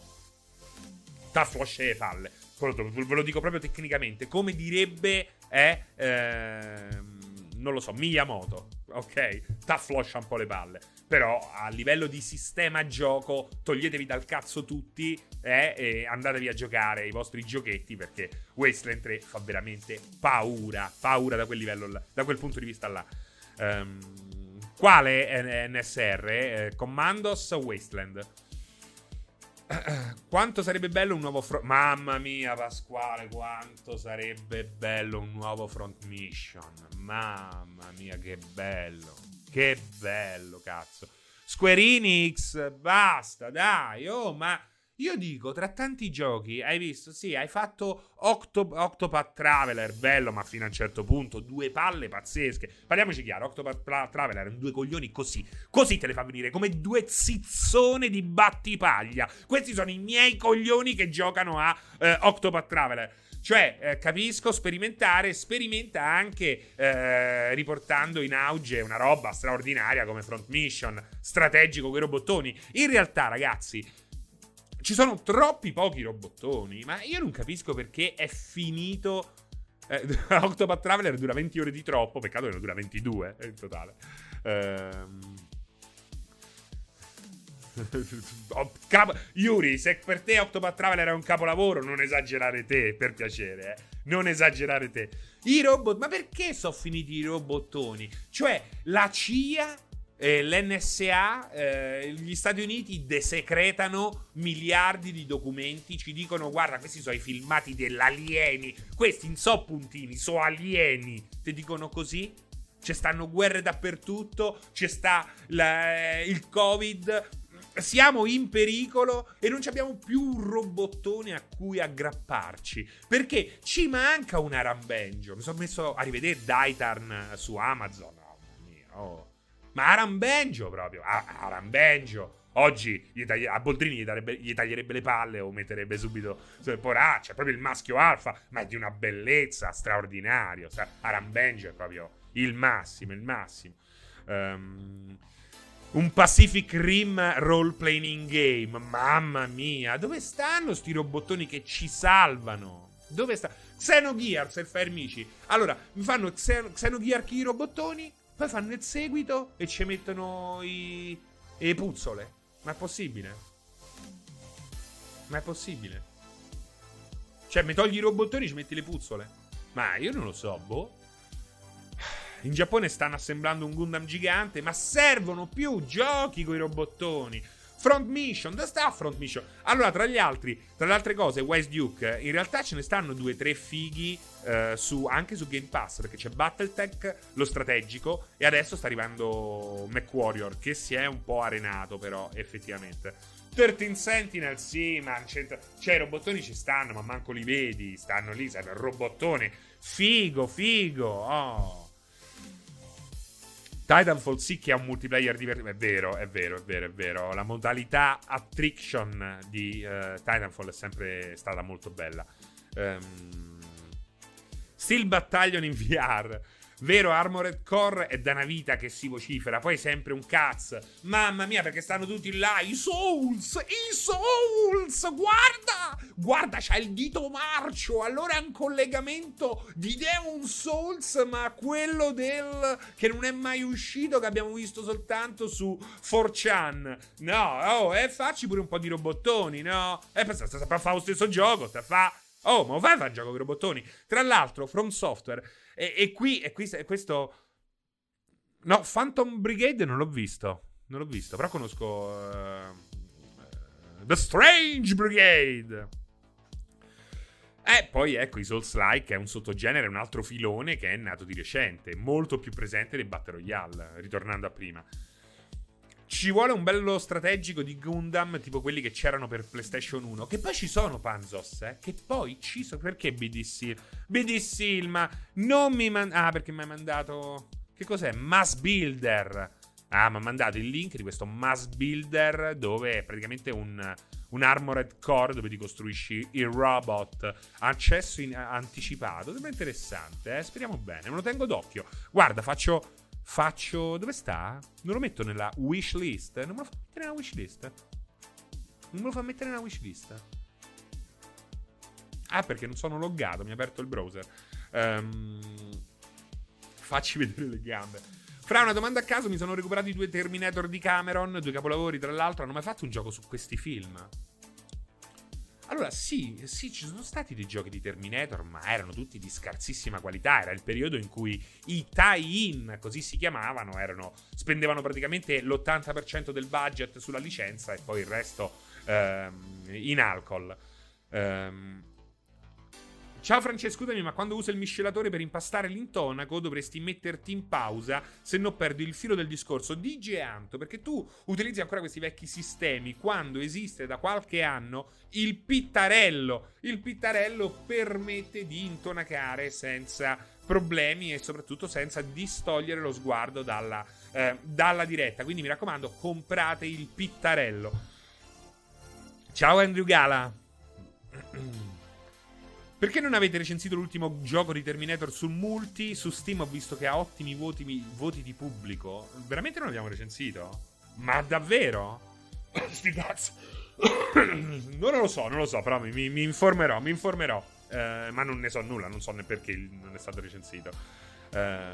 [SPEAKER 1] t'affloscia le palle. Ve lo dico proprio tecnicamente. Come direbbe, eh, ehm, non lo so, Miyamoto. Ok? T'affloscia un po' le palle. Però a livello di sistema gioco, toglietevi dal cazzo tutti eh, e andatevi a giocare i vostri giochetti perché Wasteland 3 fa veramente paura. Paura da quel livello da quel punto di vista là. Um, quale NSR? Eh, Commandos Wasteland. Quanto sarebbe bello un nuovo front. Mamma mia, Pasquale, quanto sarebbe bello un nuovo front mission. Mamma mia, che bello. Che bello, cazzo. Square Enix, basta, dai, oh, ma io dico, tra tanti giochi, hai visto? Sì, hai fatto Octop- Octopath Traveler, bello, ma fino a un certo punto, due palle pazzesche. Parliamoci chiaro, Octopath Traveler due coglioni così, così te le fa venire, come due zizzone di battipaglia. Questi sono i miei coglioni che giocano a eh, Octopath Traveler. Cioè, eh, capisco, sperimentare, sperimenta anche eh, riportando in auge una roba straordinaria come Front Mission, strategico con i robottoni. In realtà, ragazzi, ci sono troppi pochi robottoni, ma io non capisco perché è finito... Eh, Octopath Traveler dura 20 ore di troppo, peccato che ne dura 22 in totale. Ehm... Capo... Yuri, se per te Octopath Traveler è un capolavoro, non esagerare te, per piacere, eh. Non esagerare te. I robot, ma perché sono finiti i robottoni? Cioè, la CIA eh, l'NSA, eh, gli Stati Uniti desecretano miliardi di documenti, ci dicono guarda questi sono i filmati dell'alieni, questi non so puntini, sono alieni, ti dicono così? Ci stanno guerre dappertutto, c'è sta la, il covid, siamo in pericolo e non abbiamo più un robottone a cui aggrapparci. Perché ci manca un Arambenjo. Mi sono messo a rivedere Daitarn su Amazon. Oh, mia, oh. Ma Arambenjo proprio. Arambenjo. Oggi tagli- a Boldrini gli, darebbe, gli, taglierebbe le palle o metterebbe subito poraccia, proprio il maschio alfa, ma è di una bellezza straordinaria. Arambenjo è proprio il massimo, il massimo. Um, un Pacific Rim role playing game. Mamma mia, dove stanno sti robottoni che ci salvano? Dove sta? Xenogears e Fermici. Allora, mi fanno Xenogears i robottoni, poi fanno il seguito e ci mettono i, le puzzole. Ma è possibile? Ma è possibile? Cioè, mi togli i robottoni e ci metti le puzzole? Ma io non lo so, boh. In Giappone stanno assemblando un Gundam gigante, ma servono più giochi con i robottoni. Front Mission, dove sta Front Mission? Allora, tra gli altri, tra le altre cose, Wise Duke, in realtà ce ne stanno due tre fighi eh, su, anche su Game Pass, perché c'è Battletech, lo strategico, e adesso sta arrivando MechWarrior, che si è un po' arenato però, effettivamente. 13 Sentinel, sì, ma cioè i robottoni ci stanno, ma manco li vedi, stanno lì, serve il robottone. Figo, figo, oh. Titanfall sì che ha un multiplayer diverso. È vero, è vero, è vero, è vero. La modalità attrition di uh, Titanfall è sempre stata molto bella. Um, Steel Battalion in VR. Vero, Armored Core è da una vita che si vocifera, poi sempre un cazzo. Mamma mia, perché stanno tutti là, i Souls, i Souls, guarda! Guarda, c'ha il dito marcio, allora è un collegamento di Demon Souls, ma quello del... che non è mai uscito, che abbiamo visto soltanto su 4chan. No, oh, e eh, facci pure un po' di robottoni, no? Eh, sta, sta, fa lo stesso gioco, sta fa... Oh, ma fai un gioco con i robottoni? Tra l'altro, From Software e, e qui, e qui, questo... No, Phantom Brigade non l'ho visto. Non l'ho visto, però conosco... Uh, The Strange Brigade. E poi ecco i Souls-like è un sottogenere, un altro filone che è nato di recente, molto più presente dei Battle Royale, ritornando a prima. Ci vuole un bello strategico di Gundam, tipo quelli che c'erano per PlayStation 1. Che poi ci sono Panzos, eh? Che poi ci sono. Perché BD Seal? BD Seal, ma non mi manda. Ah, perché mi hai mandato. Che cos'è? Mass Builder. Ah, mi ha mandato il link di questo Mass Builder dove è praticamente un, un armored core dove ti costruisci il robot. Accesso in, anticipato. Sembra interessante, eh? Speriamo bene. Me lo tengo d'occhio. Guarda, faccio faccio. Dove sta? Non lo metto nella wish list. Non me lo fa mettere nella wish list. Non me lo fa mettere nella wish list. Ah, perché non sono loggato, mi ha aperto il browser. Um, facci vedere le gambe. Fra una domanda a caso, mi sono recuperato i due Terminator di Cameron, due capolavori tra l'altro. Hanno mai fatto un gioco su questi film? Allora, sì, sì, ci sono stati dei giochi di Terminator, ma erano tutti di scarsissima qualità. Era il periodo in cui i tie-in, così si chiamavano, erano, spendevano praticamente l'80% del budget sulla licenza e poi il resto ehm, in alcol. Ehm, Ciao Francesco, scusami, ma quando usa il miscelatore per impastare l'intonaco dovresti metterti in pausa, se no perdi il filo del discorso. DJ Anto, perché tu utilizzi ancora questi vecchi sistemi quando esiste da qualche anno il pittarello. Il pittarello permette di intonacare senza problemi e soprattutto senza distogliere lo sguardo dalla, eh, dalla diretta. Quindi mi raccomando, comprate il pittarello. Ciao Andrew Gala. Perché non avete recensito l'ultimo gioco di Terminator sul multi? Su Steam ho visto che ha ottimi voti, voti di pubblico. Veramente non l'abbiamo recensito? Ma davvero? Sti cazzo. non lo so, non lo so, però mi, mi informerò, mi informerò. Eh, ma non ne so nulla, non so né perché non è stato recensito. Eh,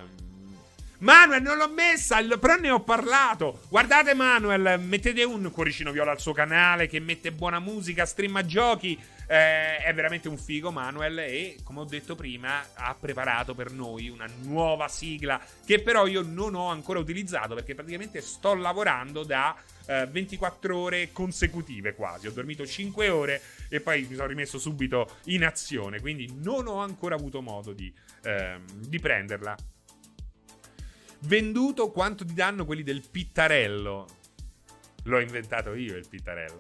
[SPEAKER 1] Manuel, non l'ho messa, però ne ho parlato. Guardate, Manuel, mettete un cuoricino viola al suo canale che mette buona musica, streama giochi. Eh, è veramente un figo, Manuel. E come ho detto prima, ha preparato per noi una nuova sigla che però io non ho ancora utilizzato perché praticamente sto lavorando da eh, 24 ore consecutive quasi. Ho dormito 5 ore e poi mi sono rimesso subito in azione. Quindi non ho ancora avuto modo di, ehm, di prenderla. Venduto quanto ti danno quelli del pittarello. L'ho inventato io il pittarello.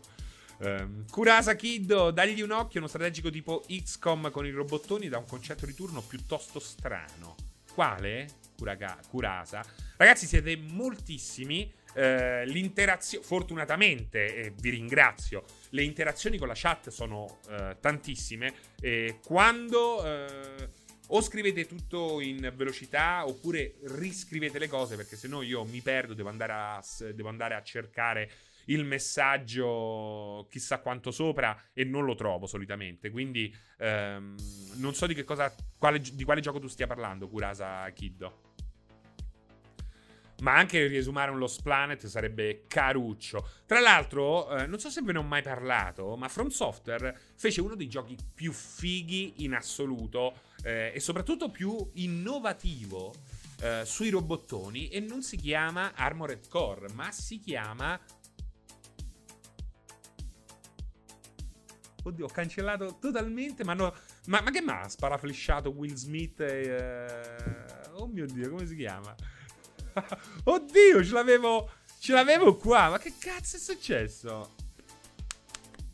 [SPEAKER 1] Um, Kurasa Kiddo, dagli un occhio, uno strategico tipo XCOM con i robottoni da un concetto di turno piuttosto strano. Quale? Kuraga, Kurasa. Ragazzi, siete moltissimi. eh, l'interazione, fortunatamente, e vi ringrazio, le interazioni con la chat sono eh, tantissime. E quando eh, o scrivete tutto in velocità oppure riscrivete le cose perché se no io mi perdo, devo andare a, devo andare a cercare il messaggio chissà quanto sopra e non lo trovo solitamente. Quindi ehm, non so di che cosa, quale, di quale gioco tu stia parlando, Kurasa Kiddo. Ma anche riesumare un Lost Planet sarebbe caruccio. Tra l'altro, eh, non so se ve ne ho mai parlato, ma From Software fece uno dei giochi più fighi in assoluto eh, e soprattutto più innovativo eh, sui robottoni e non si chiama Armored Core, ma si chiama Oddio, ho cancellato totalmente. Ma, no, ma, ma che mi ha sparaflesciato Will Smith? E, uh, oh mio Dio, come si chiama? Oddio, ce l'avevo, ce l'avevo qua. Ma che cazzo è successo?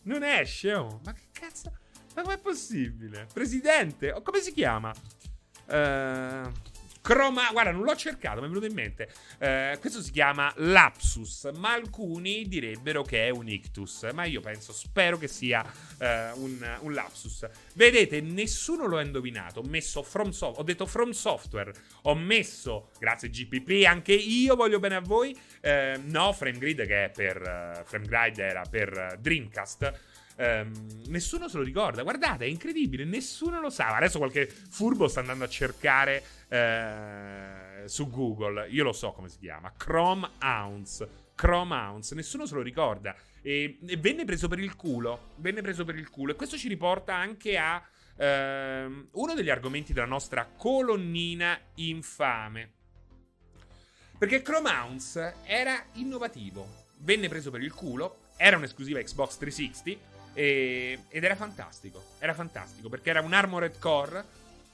[SPEAKER 1] Non esce, oh. Ma che cazzo? Ma com'è possibile? Presidente? Oh, come si chiama? Ehm... Croma, guarda, non l'ho cercato, mi è venuto in mente. Eh, questo si chiama lapsus, ma alcuni direbbero che è un ictus. Ma io penso, spero che sia eh, un, un, lapsus. Vedete, nessuno lo ha indovinato. Ho messo from software, ho detto from software, ho messo, grazie GPP, anche io voglio bene a voi. Eh, no, frame grid che è per, uh, frame grid era per uh, Dreamcast. Um, nessuno se lo ricorda. Guardate, è incredibile, nessuno lo sa. Adesso qualche furbo sta andando a cercare uh, su Google. Io lo so come si chiama: Chrome Ounce. Chrome Ounce, nessuno se lo ricorda. E, e, venne preso per il culo. Venne preso per il culo. E questo ci riporta anche a uh, uno degli argomenti della nostra colonnina infame. Perché Chrome Ounce era innovativo. Venne preso per il culo. Era un'esclusiva Xbox 360 e, ed era fantastico. Era fantastico perché era un Armored Core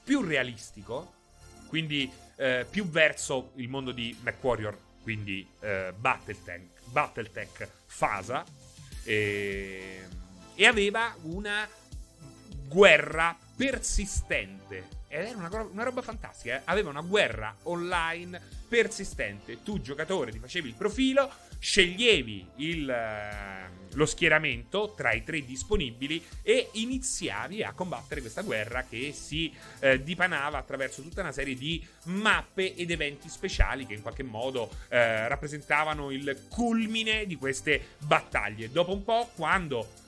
[SPEAKER 1] più realistico, quindi eh, più verso il mondo di MechWarrior, quindi eh, Battletech, Battletech Fasa. E, e aveva una guerra persistente. Ed era una, una roba fantastica. Eh? Aveva una guerra online persistente. Tu, giocatore, ti facevi il profilo, sceglievi il, eh, lo schieramento tra i tre disponibili e iniziavi a combattere questa guerra che si eh, dipanava attraverso tutta una serie di mappe ed eventi speciali che in qualche modo eh, rappresentavano il culmine di queste battaglie. Dopo un po', quando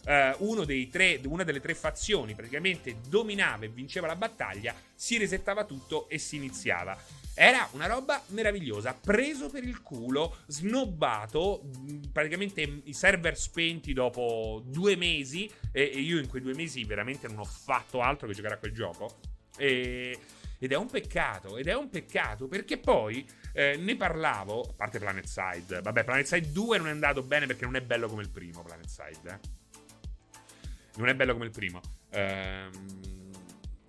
[SPEAKER 1] dei tre, una delle tre fazioni praticamente dominava e vinceva la battaglia, si resettava tutto e si iniziava. Era una roba meravigliosa, preso per il culo, snobbato, praticamente i server spenti dopo due mesi e, io in quei due mesi veramente non ho fatto altro che giocare a quel gioco. E, ed è un peccato, ed è un peccato perché poi eh, ne parlavo, a parte Planet Side, vabbè Planet Side 2 non è andato bene perché non è bello come il primo Planet Side, eh. Non è bello come il primo. Ehm,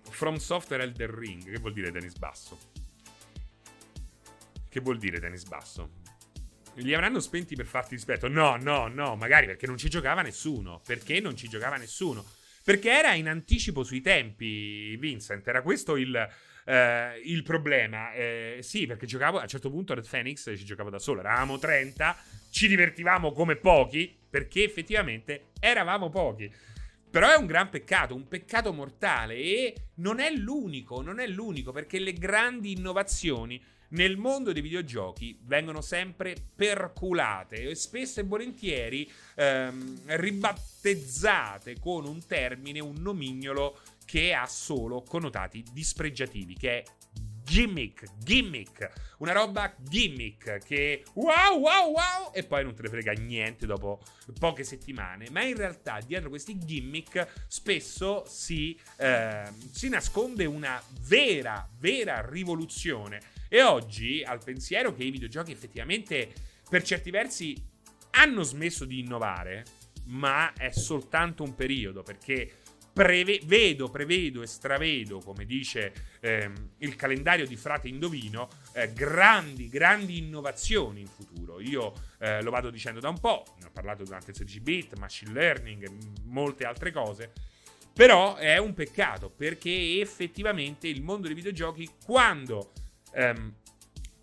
[SPEAKER 1] From Software Elder Ring, che vuol dire Dennis Basso? Che vuol dire tennis basso? Li avranno spenti per farti rispetto? No, no, no, magari perché non ci giocava nessuno. Perché non ci giocava nessuno? Perché era in anticipo sui tempi, Vincent. Era questo il, eh, il problema. Eh, sì, perché giocavo a un certo punto Red Phoenix ci giocavo da solo. Eravamo 30, ci divertivamo come pochi, perché effettivamente eravamo pochi. Però è un gran peccato, un peccato mortale e non è l'unico, non è l'unico, perché le grandi innovazioni nel mondo dei videogiochi vengono sempre perculate e spesso e volentieri ehm, ribattezzate con un termine, un nomignolo che ha solo connotati dispregiativi, che è gimmick, gimmick, una roba gimmick che wow, wow, wow, e poi non te ne frega niente dopo poche settimane. Ma in realtà dietro questi gimmick spesso si, eh, si nasconde una vera, vera rivoluzione e oggi, al pensiero che i videogiochi effettivamente, per certi versi, hanno smesso di innovare, ma è soltanto un periodo, perché preve- vedo, prevedo e stravedo, come dice ehm, il calendario di Frate Indovino, eh, grandi, grandi innovazioni in futuro. Io eh, lo vado dicendo da un po', ne ho parlato durante il 16 bit, machine learning molte altre cose. Però è un peccato perché effettivamente il mondo dei videogiochi, quando ehm,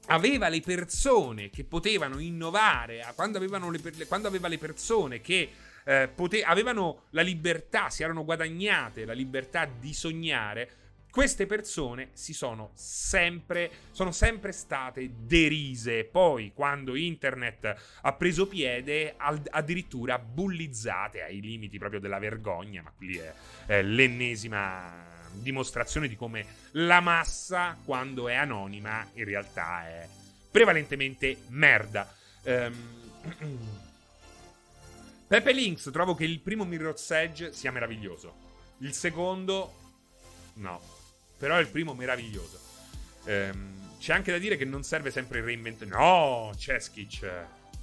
[SPEAKER 1] aveva le persone che potevano innovare, quando, le, quando aveva le persone che eh, pote- avevano la libertà, si erano guadagnate la libertà di sognare, queste persone si sono sempre, sono sempre state derise. Poi, quando internet ha preso piede, addirittura bullizzate ai limiti proprio della vergogna. Ma qui è, è l'ennesima dimostrazione di come la massa, quando è anonima, in realtà è prevalentemente merda. Um, Pepe Links, trovo che il primo Mirror's Edge sia meraviglioso. Il secondo, no però il primo meraviglioso. Ehm, c'è anche da dire che non serve sempre reinventare. No, Ceskic.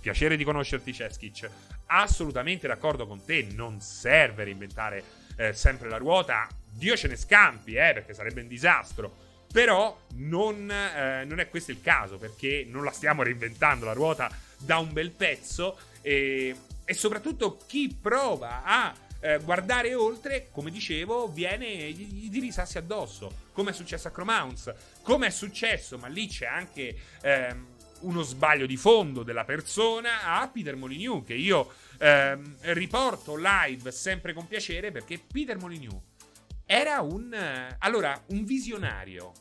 [SPEAKER 1] Piacere di conoscerti, Ceskic. Assolutamente d'accordo con te. Non serve reinventare eh, sempre la ruota. Dio ce ne scampi, eh, perché sarebbe un disastro. Però non, eh, non, è questo il caso, perché non la stiamo reinventando la ruota da un bel pezzo. E, e soprattutto chi prova a eh, guardare oltre, come dicevo, viene gli, gli risassi addosso, come è successo a Chromounce, come è successo, ma lì c'è anche ehm, uno sbaglio di fondo della persona a Peter Molyneux, che io ehm, riporto live sempre con piacere perché Peter Molyneux era un... allora, un visionario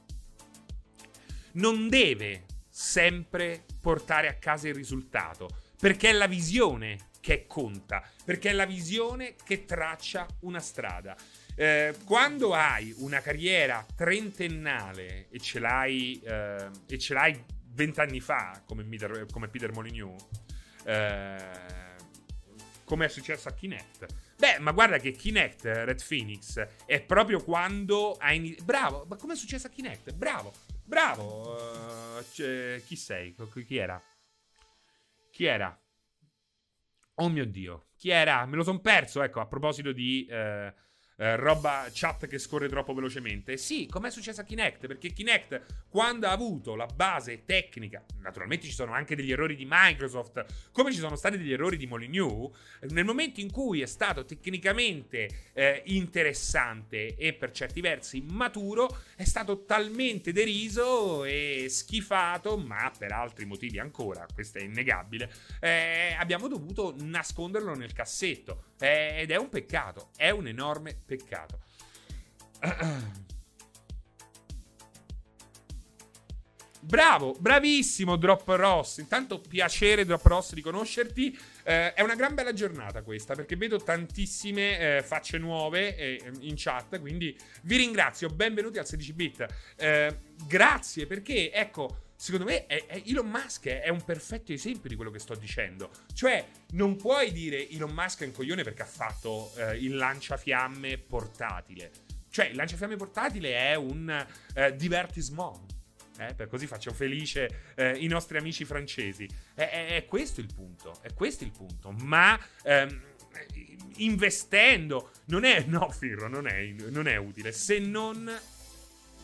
[SPEAKER 1] non deve sempre portare a casa il risultato, perché è la visione che conta, perché è la visione che traccia una strada. Eh, quando hai una carriera trentennale e ce l'hai, eh, e ce l'hai vent'anni fa, come Peter, come Peter Molyneux, eh, come è successo a Kinect. Beh, ma guarda che Kinect, Red Phoenix, è proprio quando hai iniziato. Bravo, ma come è successo a Kinect? Bravo, bravo. Uh, chi sei? Chi era? Chi era? Oh mio Dio, chi era? Me lo son perso, ecco, a proposito di eh, eh, roba chat che scorre troppo velocemente. Sì, com'è successo a Kinect? Perché Kinect, quando ha avuto la base tecnica, naturalmente ci sono anche degli errori di Microsoft, come ci sono stati degli errori di Molyneux, nel momento in cui è stato tecnicamente eh, interessante e per certi versi maturo, è stato talmente deriso e schifato, ma per altri motivi ancora, questo è innegabile, eh, abbiamo dovuto nasconderlo nel cassetto. Ed è un peccato, è un enorme peccato. Bravo, bravissimo Drop Ross. Intanto piacere Drop Ross di conoscerti. Eh, è una gran bella giornata questa perché vedo tantissime eh, facce nuove eh, in chat, quindi vi ringrazio. Benvenuti al 16 bit. Eh, grazie perché ecco secondo me è, è Elon Musk è un perfetto esempio di quello che sto dicendo. Cioè, non puoi dire Elon Musk è un coglione perché ha fatto eh, il lanciafiamme portatile. Cioè, il lanciafiamme portatile è un eh, divertissement. Eh, per così faccio felice eh, i nostri amici francesi. È, è, è, questo il punto. È questo il punto. Ma ehm, investendo non è. No, Firro, non è, non è utile. Se non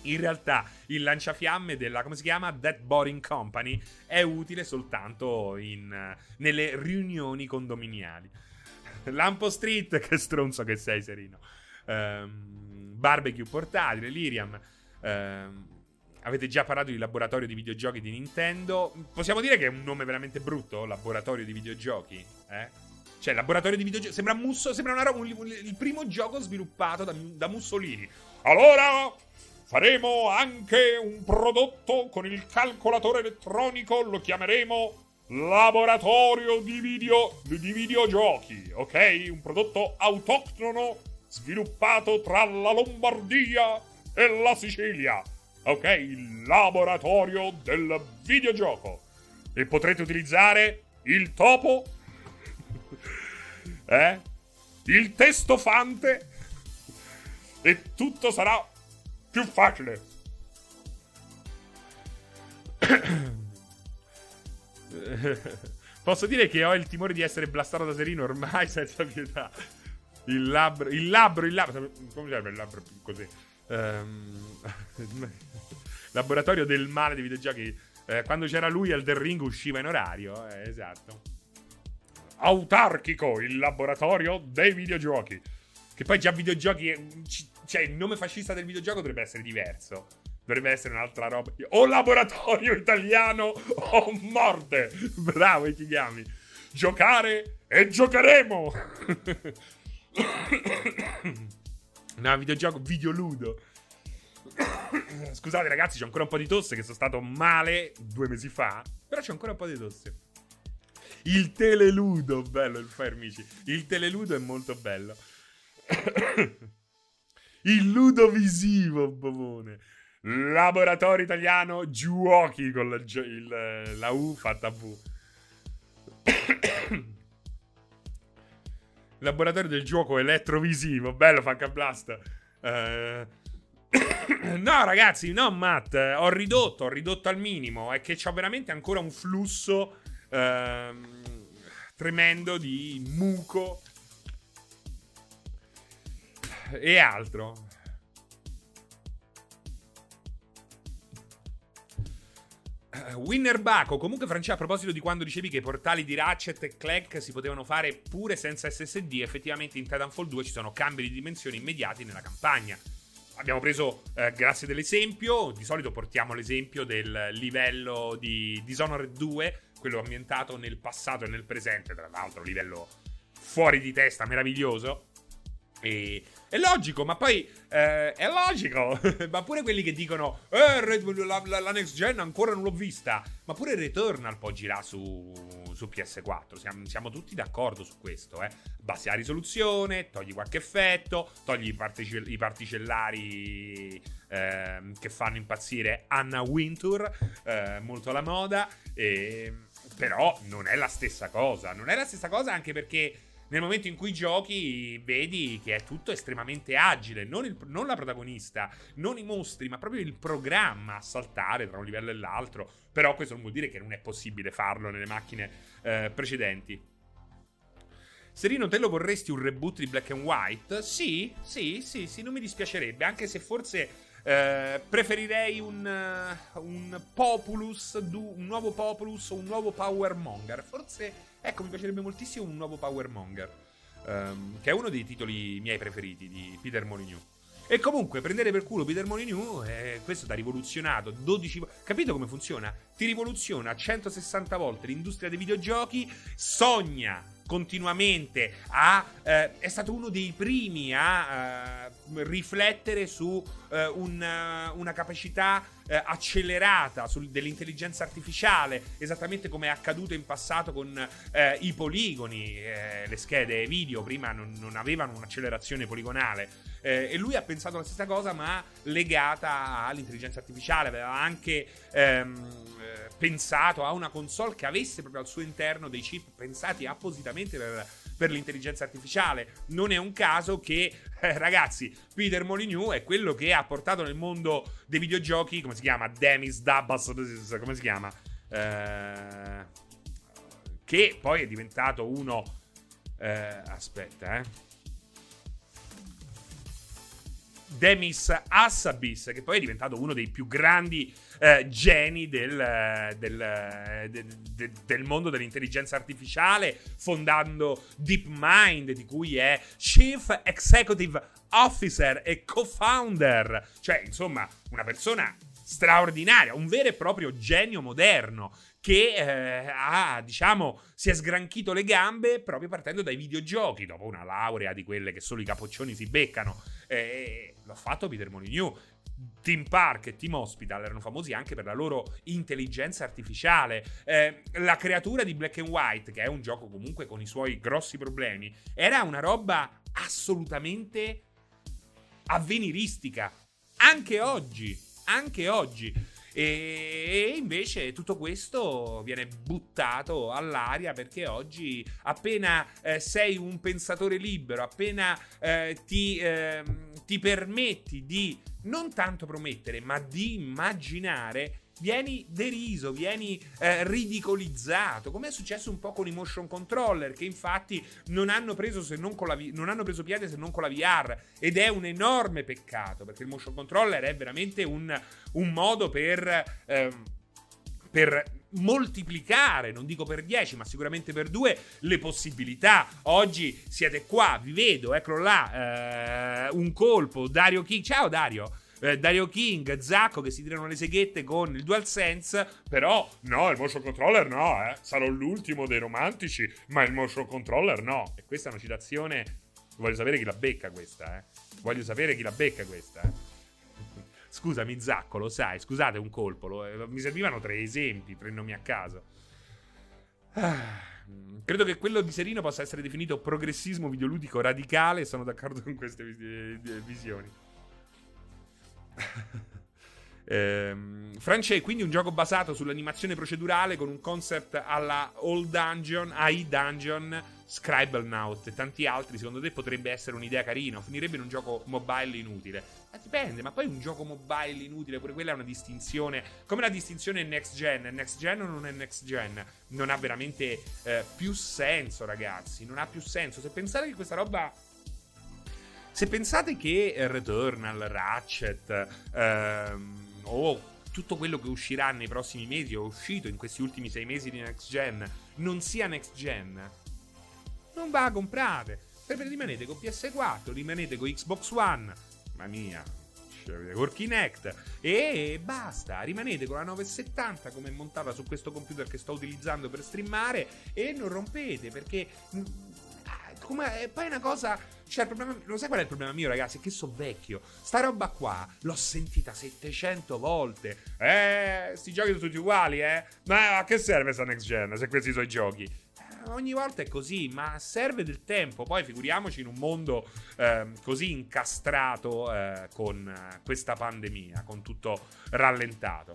[SPEAKER 1] in realtà il lanciafiamme della, come si chiama? That Boring Company è utile soltanto in, nelle riunioni condominiali. Lampo Street, che stronzo che sei, Serino. Um, barbecue portatile, Liriam. Um, avete già parlato di laboratorio di videogiochi di Nintendo. Possiamo dire che è un nome veramente brutto, laboratorio di videogiochi? Eh? Cioè, laboratorio di videogiochi. Sembra, Musso, sembra una roba, il primo gioco sviluppato da, da Mussolini. Allora, Faremo anche un prodotto con il calcolatore elettronico, lo chiameremo laboratorio di, video, di videogiochi, ok? Un prodotto autoctono sviluppato tra la Lombardia e la Sicilia, ok? Il laboratorio del videogioco. E potrete utilizzare il topo, eh? Il testofante e tutto sarà più facile. Posso dire che ho il timore di essere blastato da Serino ormai senza pietà. Il labbro, il labbro, il labbro. Come serve il labbro così? Um, laboratorio del male dei videogiochi. Eh, quando c'era lui al The Ring usciva in orario. Eh, esatto. Autarchico, il laboratorio dei videogiochi. Che poi già videogiochi. Cioè, il nome fascista del videogioco dovrebbe essere diverso. Dovrebbe essere un'altra roba. O laboratorio italiano o morte. Bravo, i chiami. Giocare e giocheremo. no, videogioco, videoludo. Scusate ragazzi, c'ho ancora un po' di tosse che sono stato male due mesi fa. Però c'è ancora un po' di tosse. Il teleludo, bello il fermici. Il teleludo è molto bello. Il ludo visivo, bovone. Laboratorio italiano giochi con la, il, la U fatta V. Laboratorio del gioco elettrovisivo, bello Fanca Blast. Uh, no, ragazzi, no, Matt. Ho ridotto, ho ridotto al minimo. È che c'ho veramente ancora un flusso uh, tremendo di muco e altro. Uh, Winner Baco, comunque Francia, a proposito di quando dicevi che i portali di Ratchet e Clank si potevano fare pure senza SSD, effettivamente in Titanfall 2 ci sono cambi di dimensioni immediati nella campagna. Abbiamo preso, eh, grazie dell'esempio, di solito portiamo l'esempio del livello di Dishonored 2, quello ambientato nel passato e nel presente, tra l'altro livello fuori di testa, meraviglioso. E è logico, ma poi eh, è logico. ma pure quelli che dicono eh, la, la, la, next gen ancora non l'ho vista. Ma pure Returnal poi girà su, su PS4. Siamo, siamo, tutti d'accordo su questo. Eh. Bassi la risoluzione, togli qualche effetto, togli i, particell- i particellari eh, che fanno impazzire Anna Wintour, eh, molto alla moda. E, però non è la stessa cosa. Non è la stessa cosa anche perché nel momento in cui giochi vedi che è tutto estremamente agile, non, il, non, la protagonista, non i mostri, ma proprio il programma a saltare tra un livello e l'altro. Però questo non vuol dire che non è possibile farlo nelle macchine eh, precedenti. Serino, te lo vorresti un reboot di Black and White? Sì, sì, sì, sì, non mi dispiacerebbe, anche se forse eh, preferirei un, un Populus, un nuovo Populus o un nuovo Power Monger. Forse Ecco, mi piacerebbe moltissimo un nuovo Power Monger, um, che è uno dei titoli miei preferiti di Peter Molyneux. E comunque, prendere per culo Peter Molyneux, eh, questo ti ha rivoluzionato 12 volte. Capito come funziona? Ti rivoluziona 160 volte l'industria dei videogiochi, sogna continuamente, ha, eh, è stato uno dei primi a eh, riflettere su eh, una, una, capacità eh, accelerata sul, dell'intelligenza artificiale, esattamente come è accaduto in passato con eh, i poligoni, eh, le schede video prima non, non avevano un'accelerazione poligonale. e lui ha pensato la stessa cosa, ma legata all'intelligenza artificiale. Aveva anche ehm, pensato a una console che avesse proprio al suo interno dei chip pensati appositamente per, per l'intelligenza artificiale. Non è un caso che, eh, ragazzi, Peter Molyneux è quello che ha portato nel mondo dei videogiochi, come si chiama? Demis Dabbas, come si chiama? Eh, che poi è diventato uno... Eh, aspetta, eh. Demis Hassabis, che poi è diventato uno dei più grandi eh, geni del, del, de, del, mondo dell'intelligenza artificiale, fondando DeepMind, di cui è Chief Executive Officer e co-founder. Cioè, insomma, una persona straordinaria, un vero e proprio genio moderno che eh, ha, diciamo, si è sgranchito le gambe proprio partendo dai videogiochi, dopo una laurea di quelle che solo i capoccioni si beccano. Eh, l'ha fatto Peter Molyneux. Team Park e Team Hospital erano famosi anche per la loro intelligenza artificiale. Eh, la creatura di Black and White, che è un gioco comunque con i suoi grossi problemi, era una roba assolutamente avveniristica. Anche oggi, anche oggi. E invece tutto questo viene buttato all'aria perché oggi appena eh, sei un pensatore libero, appena eh, ti, eh, ti permetti di non tanto promettere, ma di immaginare vieni deriso, vieni eh, ridicolizzato, come è successo un po' con i motion controller, che infatti non hanno preso, se non con la, non hanno preso piede se non con la VR, ed è un enorme peccato, perché il motion controller è veramente un, un modo per... Eh, per moltiplicare, non dico per 10, ma sicuramente per 2 le possibilità. Oggi siete qua, vi vedo, eccolo là, eh, un colpo, Dario King. Ciao Dario. eh, Dario King, Zacco che si tirano le seghette con il DualSense, però no, il motion controller no, eh. sarò l'ultimo dei romantici, ma il motion controller no. E questa è una citazione, voglio sapere chi la becca questa, eh. Voglio sapere chi la becca questa, eh. Scusami, Zacco, lo sai, scusate un colpo, lo, eh, mi servivano tre esempi, tre nomi a caso. Ah. Credo che quello di Serino possa essere definito progressismo videoludico radicale. Sono d'accordo con queste visioni. Ehm, France quindi un gioco basato sull'animazione procedurale con un concept alla Old Dungeon, AI Dungeon, Scribble Note e tanti altri. Secondo te potrebbe essere un'idea carina? Finirebbe in un gioco mobile inutile? Ma dipende, ma poi un gioco mobile inutile, pure quella è una distinzione. Come la distinzione next gen. Next gen o non è next gen? Non ha veramente eh, più senso, ragazzi. Non ha più senso. Se pensate che questa roba se pensate che Returnal, Ratchet ehm, o tutto quello che uscirà nei prossimi mesi o uscito in questi ultimi sei mesi di next gen non sia next gen, non va a comprare. Rimanete con PS4, rimanete con Xbox One, mamma mia, con Kinect e basta, rimanete con la 970 come montata su questo computer che sto utilizzando per streamare e non rompete perché mm, ah, come, poi è una cosa cioè, il problema, lo sai qual è il problema mio, ragazzi? È che sono vecchio. Sta roba qua l'ho sentita 700 volte. Eh, sti giochi sono tutti uguali, eh? Ma a che serve sta next gen se questi sono i giochi? ogni volta è così, ma serve del tempo. Poi figuriamoci in un mondo eh, così incastrato eh, con eh, questa pandemia, con tutto rallentato.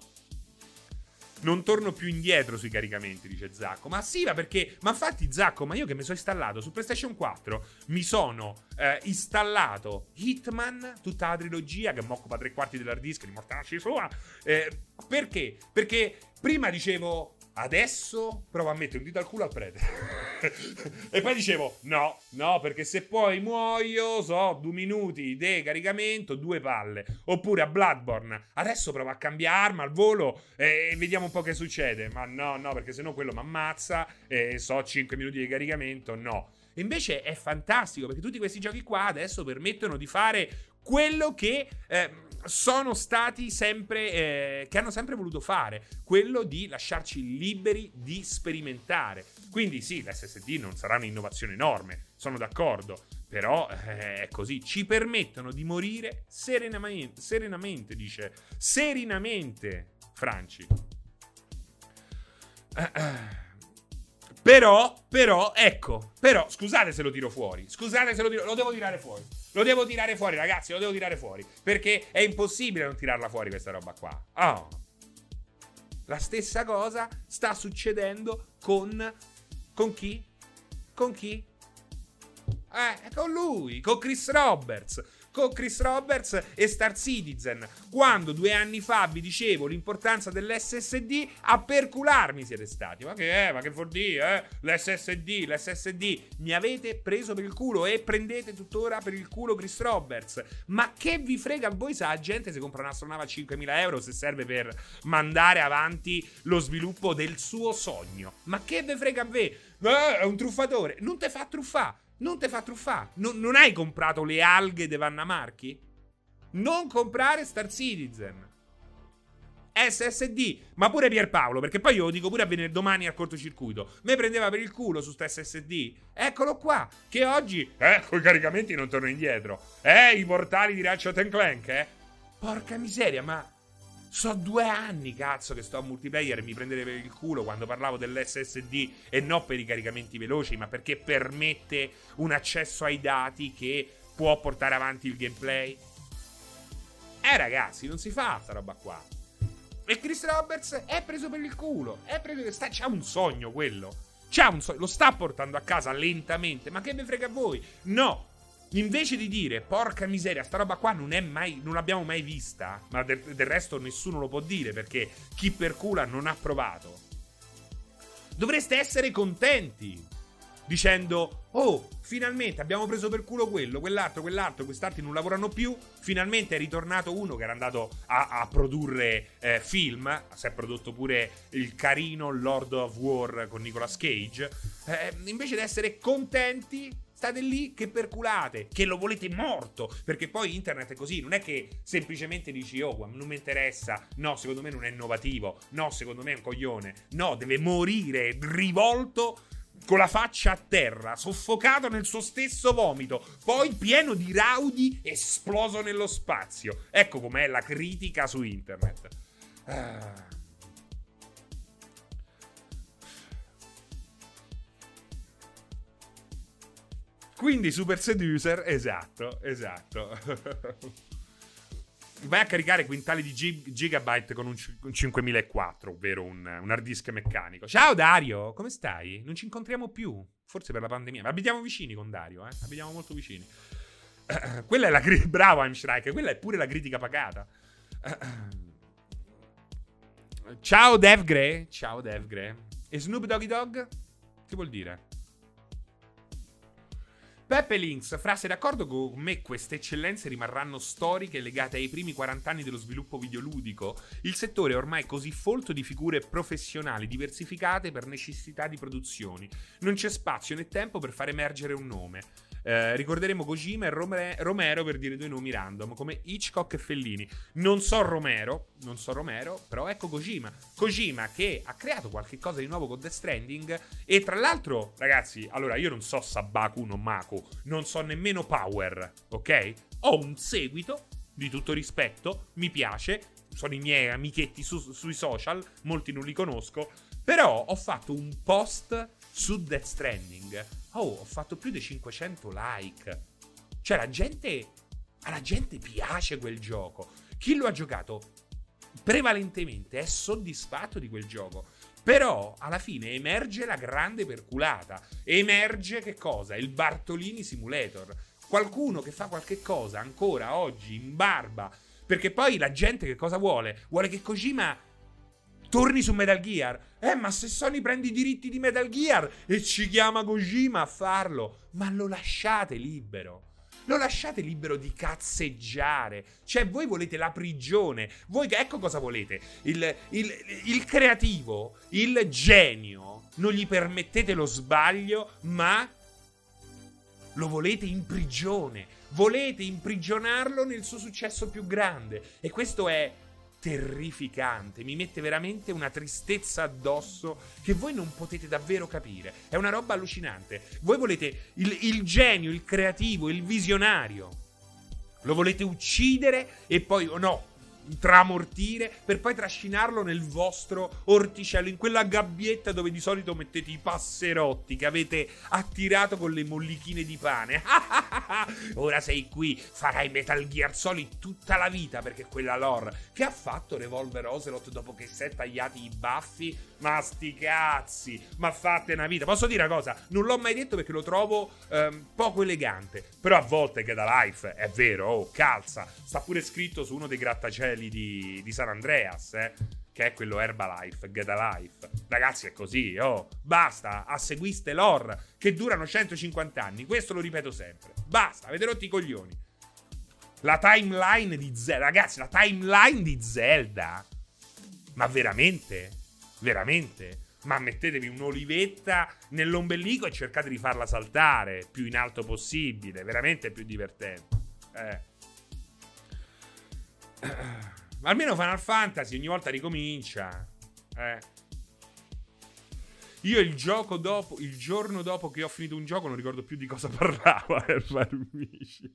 [SPEAKER 1] Non torno più indietro sui caricamenti, dice Zacco. Ma sì, ma perché? Ma infatti, Zacco, ma io che mi sono installato su PlayStation 4 mi sono eh, installato Hitman, tutta la trilogia che mi occupa tre quarti dell'hard disk di mortacci sua. Eh, perché? Perché prima dicevo Adesso provo a mettere un dito al culo al prete. e poi dicevo: no, no, perché se poi muoio, so, due minuti di caricamento, due palle. Oppure a Bloodborne, adesso provo a cambiare arma al volo e vediamo un po' che succede. Ma no, no, perché sennò quello mi ammazza e so 5 minuti di caricamento. No. Invece è fantastico perché tutti questi giochi qua adesso permettono di fare quello che. Eh, sono stati sempre, eh, che hanno sempre voluto fare, quello di lasciarci liberi di sperimentare. Quindi sì, l'SSD non sarà un'innovazione enorme, sono d'accordo, però eh, è così, ci permettono di morire serenamente, serenamente dice, serenamente, Franci. Eh. Però, però, ecco, però, scusate se lo tiro fuori, scusate se lo tiro, lo devo tirare fuori. Lo devo tirare fuori, ragazzi, lo devo tirare fuori. Perché è impossibile non tirarla fuori questa roba qua. Oh. La stessa cosa sta succedendo con... Con chi? Con chi? Eh, con lui, con Chris Roberts con Chris Roberts e Star Citizen. Quando due anni fa vi dicevo l'importanza dell'SSD, a percularmi siete stati. Ma che è? Ma che vuol dire? Eh? L'SSD, l'SSD. Mi avete preso per il culo e prendete tuttora per il culo Chris Roberts. Ma che vi frega a voi se la gente si compra un'astronave a 5.000 euro se serve per mandare avanti lo sviluppo del suo sogno? Ma che vi frega a voi? Eh, è un truffatore. Non te fa truffare non ti fa truffare. Non, non, hai comprato le alghe di Vanna Marchi? Non comprare Star Citizen. SSD, ma pure Pierpaolo, perché poi io lo dico pure a venire domani al cortocircuito. Me prendeva per il culo su sta SSD. Eccolo qua, che oggi, eh, con i caricamenti non torno indietro. Eh, i portali di Ratchet Clank, eh. Porca miseria, ma So due anni, cazzo, che sto a multiplayer e mi prendete per il culo quando parlavo dell'SSD e non per i caricamenti veloci, ma perché permette un accesso ai dati che può portare avanti il gameplay. Eh, ragazzi, non si fa sta roba qua. E Chris Roberts è preso per il culo. È preso, sta, c'ha un sogno quello. C'ha un sogno. Lo sta portando a casa lentamente. Ma che ne frega a voi? No. Invece di dire, porca miseria, sta roba qua non è mai, non l'abbiamo mai vista, ma del, del resto nessuno lo può dire perché chi percula non ha provato. Dovreste essere contenti dicendo: Oh, finalmente abbiamo preso per culo quello, quell'altro, quell'altro, quest'altro non lavorano più. Finalmente è ritornato uno che era andato a, a produrre eh, film. Si è prodotto pure il carino Lord of War con Nicolas Cage. Eh, invece di essere contenti, State lì che perculate, che lo volete morto. Perché poi internet è così, non è che semplicemente dici, oh, non mi interessa. No, secondo me non è innovativo. No, secondo me è un coglione. No, deve morire rivolto con la faccia a terra, soffocato nel suo stesso vomito, poi pieno di raudi, esploso nello spazio. Ecco com'è la critica su internet. Ah. Quindi Super Seducer, esatto, esatto. Vai a caricare quintali di gig- gigabyte con un, c- un 5004, ovvero un, un, hard disk meccanico. Ciao Dario, come stai? Non ci incontriamo più, forse per la pandemia, ma abitiamo vicini con Dario, eh? Abitiamo molto vicini. quella è la critica... Bravo Heimstrike, quella è pure la critica pagata. Ciao Devgre, ciao Devgre. E Snoop Doggy Dog? Che vuol dire? Peppe Links, fra sei d'accordo con me queste eccellenze rimarranno storiche legate ai primi 40 anni dello sviluppo videoludico? Il settore è ormai così folto di figure professionali diversificate per necessità di produzioni. Non c'è spazio né tempo per far emergere un nome. Eh, ricorderemo Kojima e Rome- Romero per dire due nomi random, come Hitchcock e Fellini. Non so Romero, non so Romero, però ecco Kojima. Kojima che ha creato qualche cosa di nuovo con Death Stranding e tra l'altro, ragazzi, allora io non so Sabaku no Mako, non so nemmeno Power, ok? Ho un seguito di tutto rispetto, mi piace, sono i miei amichetti su- sui social, molti non li conosco, però ho fatto un post su Death Stranding Oh, ho fatto più di 500 like. Cioè, la gente. Alla gente piace quel gioco. Chi lo ha giocato prevalentemente è soddisfatto di quel gioco. Però alla fine emerge la grande perculata. Emerge che cosa? Il Bartolini Simulator. Qualcuno che fa qualche cosa ancora oggi in barba. Perché poi la gente che cosa vuole? Vuole che Kojima torni su Metal Gear. Eh, ma se Sony prende i diritti di Metal Gear e ci chiama Kojima a farlo, ma lo lasciate libero. Lo lasciate libero di cazzeggiare. Cioè, voi volete la prigione. Voi, ecco cosa volete. Il, il, il creativo, il genio, non gli permettete lo sbaglio, ma lo volete in prigione. Volete imprigionarlo nel suo successo più grande. E questo è terrificante, mi mette veramente una tristezza addosso che voi non potete davvero capire. È una roba allucinante. Voi volete il, il genio, il creativo, il visionario. Lo volete uccidere e poi, oh no, tramortire per poi trascinarlo nel vostro orticello, in quella gabbietta dove di solito mettete i passerotti che avete attirato con le mollichine di pane. Ora sei qui, farai Metal Gear Solid tutta la vita perché quella lore che ha fatto Revolver Ocelot dopo che si è tagliati i baffi. Ma sti cazzi, ma fate una vita. Posso dire una cosa? Non l'ho mai detto perché lo trovo ehm, poco elegante. Però a volte che da life è vero, oh, calza. Sta pure scritto su uno dei grattacieli di, di San Andreas, eh, che è quello Herbalife, Alive. Ragazzi, è così, oh. Basta, a seguiste l'or, che durano 150 anni. Questo lo ripeto sempre. Basta, avete rotto i coglioni. La timeline di Zelda, ragazzi, la timeline di Zelda. Ma veramente? Veramente? Ma mettetevi un'olivetta nell'ombelico e cercate di farla saltare più in alto possibile. Veramente più divertente. Eh. Almeno Final Fantasy ogni volta ricomincia. Eh. Io il gioco dopo, il giorno dopo che ho finito un gioco, non ricordo più di cosa parlava Farmici.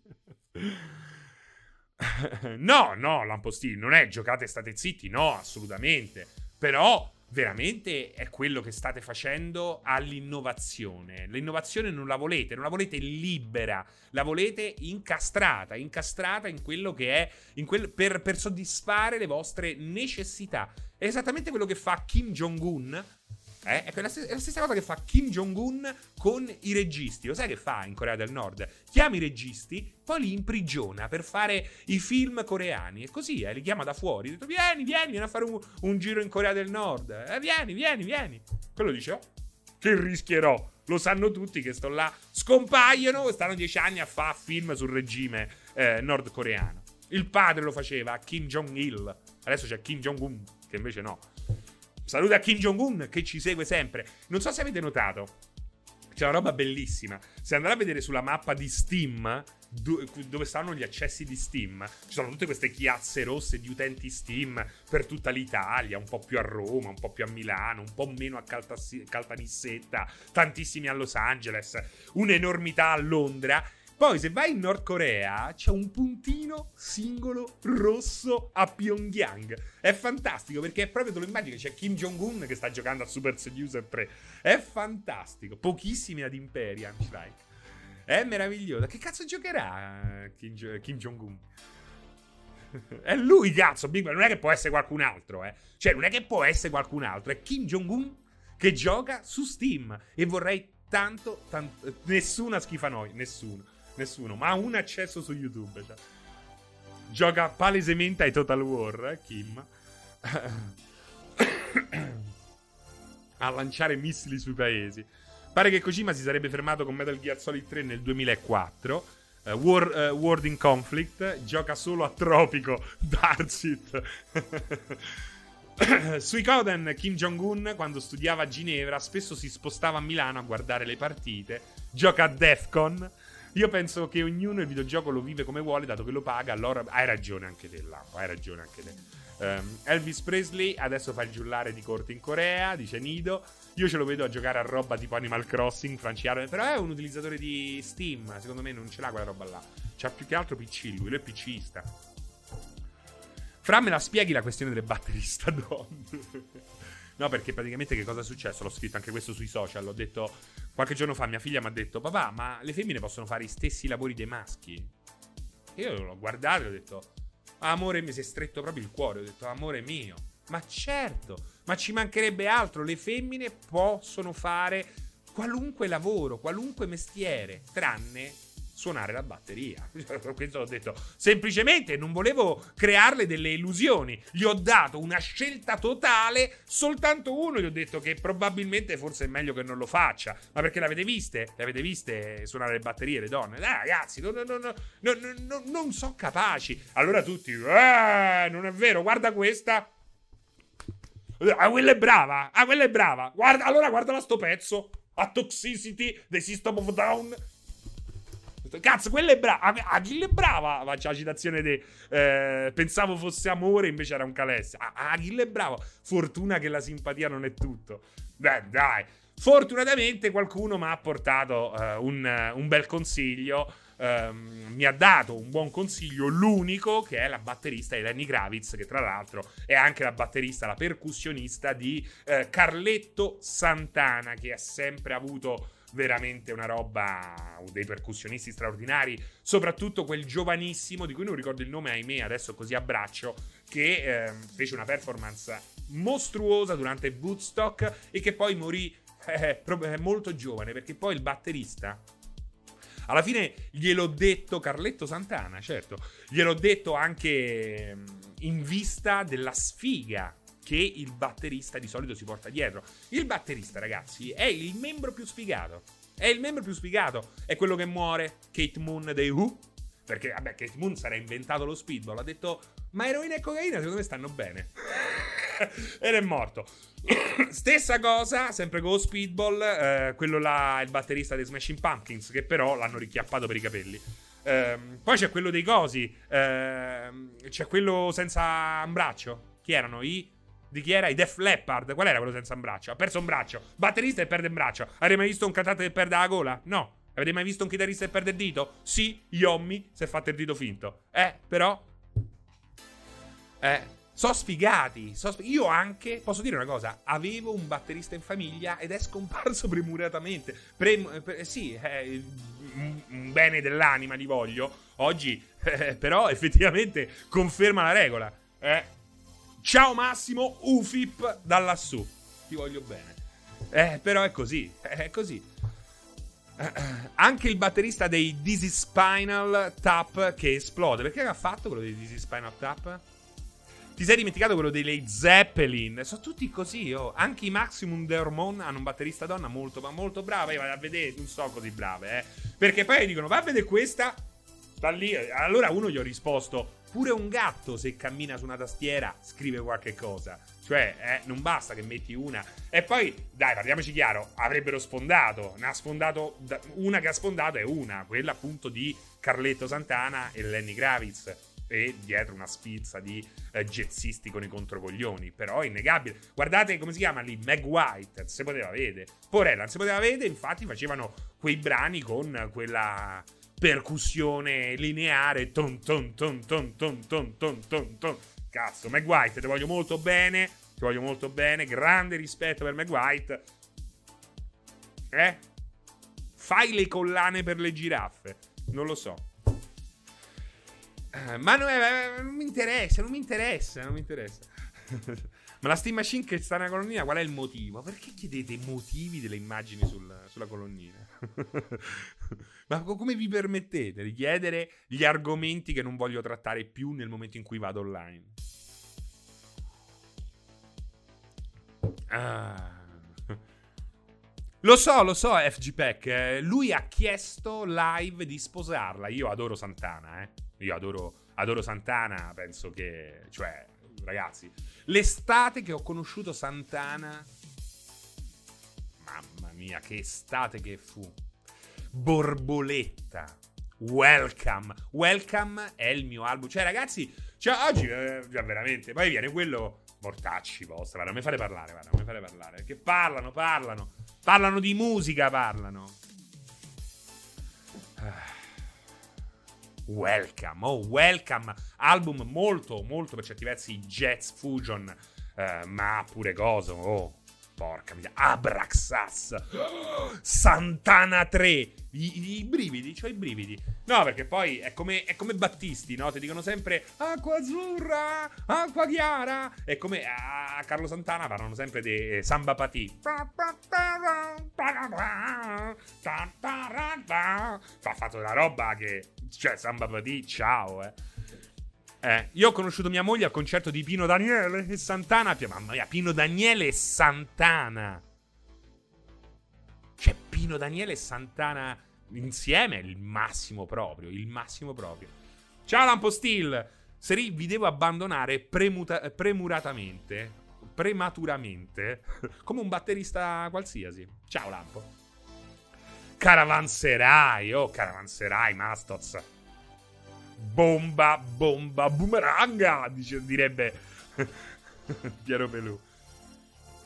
[SPEAKER 1] no, no, Lampostini, non è giocate state zitti, no, assolutamente. Però veramente è quello che state facendo all'innovazione. L'innovazione non la volete, non la volete libera, la volete incastrata, incastrata in quello che è, quel, per, per soddisfare le vostre necessità. È esattamente quello che fa Kim Jong-un eh? È, la stessa, è la stessa cosa che fa Kim Jong-un con i registi. Lo sai che fa in Corea del Nord? Chiama i registi, poi li imprigiona per fare i film coreani. E così, eh, li chiama da fuori. Detto, vieni, vieni, vieni a fare un, un giro in Corea del Nord. Eh, vieni, vieni, vieni. Quello dice, oh, che rischierò. Lo sanno tutti che sto là. Scompaiono, stanno dieci anni a fare film sul regime eh, nordcoreano. Il padre lo faceva, Kim Jong-il. Adesso c'è Kim Jong-un, che invece no. Saluta a Kim Jong-un che ci segue sempre. Non so se avete notato. C'è una roba bellissima. Se andate a vedere sulla mappa di Steam, dove stanno gli accessi di Steam, ci sono tutte queste chiazze rosse di utenti Steam per tutta l'Italia, un po' più a Roma, un po' più a Milano, un po' meno a Caltanissetta, tantissimi a Los Angeles, un'enormità a Londra. Poi, se vai in Nord Corea, c'è un puntino singolo rosso a Pyongyang. È fantastico perché è proprio, te lo immagini, c'è Kim Jong-un che sta giocando a Super Seducer 3. È fantastico. Pochissimi ad Imperial Strike. È meraviglioso. Che cazzo giocherà Kim, Kim Jong-un? è lui, cazzo. Big Non è che può essere qualcun altro, eh. Cioè, non è che può essere qualcun altro. È Kim Jong-un che gioca su Steam. E vorrei tanto, tanto. Nessuna schifa noi, nessuno nessuno, ma ha un accesso su YouTube. Cioè. Gioca palesemente ai Total War, eh, Kim. a lanciare missili sui paesi. Pare che Kojima si sarebbe fermato con Metal Gear Solid 3 nel 2004. Uh, eh, War, uh, World in Conflict gioca solo a Tropico Darsit. Sui Koden, Kim Jong-un, quando studiava a Ginevra, spesso si spostava a Milano a guardare le partite. Gioca a Defcon. Io penso che ognuno il videogioco lo vive come vuole, dato che lo paga. Allora hai ragione anche te, Lampo. Hai ragione anche te. Um, Elvis Presley adesso fa il giullare di corte in Corea, dice Nido. Io ce lo vedo a giocare a roba tipo Animal Crossing, franciare. Però è un utilizzatore di Steam. Secondo me non ce l'ha quella roba là. C'ha più che altro PC lui, lui è PCista. Fra me la spieghi la questione del batterista donne. No, perché praticamente che cosa è successo? L'ho scritto anche questo sui social. L'ho detto qualche giorno fa. Mia figlia mi ha detto: Papà, ma le femmine possono fare i stessi lavori dei maschi? E io l'ho guardato e ho detto: Amore, mi si è stretto proprio il cuore. Ho detto: Amore mio, ma certo, ma ci mancherebbe altro. Le femmine possono fare qualunque lavoro, qualunque mestiere, tranne suonare la batteria. Questo l'ho detto. Semplicemente non volevo crearle delle illusioni. Gli ho dato una scelta totale, soltanto uno gli ho detto che probabilmente forse è meglio che non lo faccia. Ma perché l'avete viste? Le avete viste suonare le batterie le donne? Dai ragazzi, no, no, no, non sono capaci. Allora tutti, eh, non è vero, guarda questa. Ah, quella è brava. Ah, quella è brava. Guarda, allora guardala sto pezzo. A Toxicity, The System of Down Cazzo, quella è brava. Achille è brava. Faccio la citazione di. Eh, pensavo fosse amore, invece era un calesse. Achille è brava. Fortuna che la simpatia non è tutto. Beh, dai. Fortunatamente qualcuno mi ha portato uh, un, un, bel consiglio. Uh, mi ha dato un buon consiglio, l'unico che è la batterista di Lenny Kravitz, che tra l'altro è anche la batterista, la percussionista di uh, Carletto Santana, che ha sempre avuto veramente una roba, dei percussionisti straordinari, soprattutto quel giovanissimo, di cui non ricordo il nome, ahimè, adesso così a braccio, che eh, fece una performance mostruosa durante Woodstock e che poi morì eh, eh, molto giovane, perché poi il batterista... Alla fine gliel'ho detto Carletto Santana, certo, gliel'ho detto anche in vista della sfiga che il batterista di solito si porta dietro. Il batterista, ragazzi, è il membro più sfigato. È il membro più sfigato. È quello che muore, Kate Moon dei Who. Perché, vabbè, Kate Moon sarà inventato lo speedball. Ha detto, ma eroina e cocaina secondo me stanno bene. Ed è morto. Stessa cosa, sempre con speedball. Eh, quello là, il batterista dei Smashing Pumpkins, che però l'hanno richiappato per i capelli. Eh, poi c'è quello dei cosi. Eh, c'è quello senza un braccio. Chi erano? I di chi era? I Def Leppard. Qual era quello senza un braccio? Ha perso un braccio. Batterista e perde un braccio. Avete mai visto un cantante che perde la gola? No. Avete mai visto un chitarrista che perde il dito? Sì, Yommi si è fatto il dito finto. Eh, però... Eh, sono sfigati. So sfigati. Io anche, posso dire una cosa, avevo un batterista in famiglia ed è scomparso premuratamente. Pre, pre, sì, eh, un, bene dell'anima di voglio. Oggi, eh, però, effettivamente conferma la regola. Eh, Ciao Massimo, UFIP da lassù. Ti voglio bene. Eh, però è così, è così. Anche il batterista dei Dizzy Spinal Tap che esplode. Perché ha fatto quello dei Dizzy Spinal Tap? Ti sei dimenticato quello dei Led Zeppelin? Sono tutti così, oh. Anche i Maximum The Hormone hanno un batterista donna molto, ma molto brava. Io vado a vedere, non so così brave, eh. Perché poi dicono, va a vedere questa. Sta lì. Allora uno gli ho risposto, Pure un gatto, se cammina su una tastiera, scrive qualche cosa. Cioè, eh, non basta che metti una. E poi, dai, parliamoci chiaro, avrebbero sfondato. Ne ha sfondato. Una che ha sfondato è una, quella appunto di Carletto Santana e Lenny Gravitz. E dietro una spizza di eh, jazzisti con i controcoglioni. Però è innegabile. Guardate come si chiama lì, Meg White. Si poteva vedere. Porella, non si poteva vedere. Infatti, facevano quei brani con quella percussione lineare. Ton ton ton ton ton ton ton ton ton. Cazzo, Meg White, ti voglio molto bene. Ti voglio molto bene. Grande rispetto per Meg White. Eh? Fai le collane per le giraffe. Non lo so. Uh, ma non, eh, non, mi interessa, non mi interessa, non mi interessa. ma la Steam Machine che sta nella colonnina, qual è il motivo? Perché chiedete motivi delle immagini sul, sulla colonnina? ma come vi permettete di chiedere gli argomenti che non voglio trattare più nel momento in cui vado online? Ah. Lo so, lo so, FG Pack. Eh, lui ha chiesto live di sposarla. Io adoro Santana, eh. Io adoro, adoro Santana. Penso che. Cioè, ragazzi, l'estate che ho conosciuto Santana. Mamma mia, che estate che fu. Borboletta. Welcome. Welcome è il mio album. Cioè, ragazzi, cioè, oggi, eh, veramente. Poi viene quello Mortacci vostra, guarda, mi fare parlare, guarda, mi fare parlare. Perché parlano, parlano. Parlano di musica, parlano. Welcome, oh, welcome. Album molto, molto per certi versi jazz fusion, eh, ma pure coso, oh. Porca mia, Abraxas, Santana 3, I, i, brividi, cioè i brividi. No, perché poi è come, è come Battisti, no? Ti dicono sempre acqua azzurra, acqua chiara. E come a Carlo Santana parlano sempre di eh, Samba Patì. Ha fatto una roba che, cioè, Samba Patì, ciao, eh. Eh, io ho conosciuto mia moglie al concerto di Pino Daniele e Santana. Mamma mia, Pino Daniele e Santana. Cioè, Pino Daniele e Santana insieme il massimo proprio. Il massimo proprio. Ciao Lampo Steel. Seri, vi devo abbandonare premuta- premuratamente. Prematuramente. Come un batterista qualsiasi. Ciao Lampo. Caravanserai. Oh, caravanserai, Mastoz bomba, bomba, boomeranga, dice, direbbe Piero Pelù.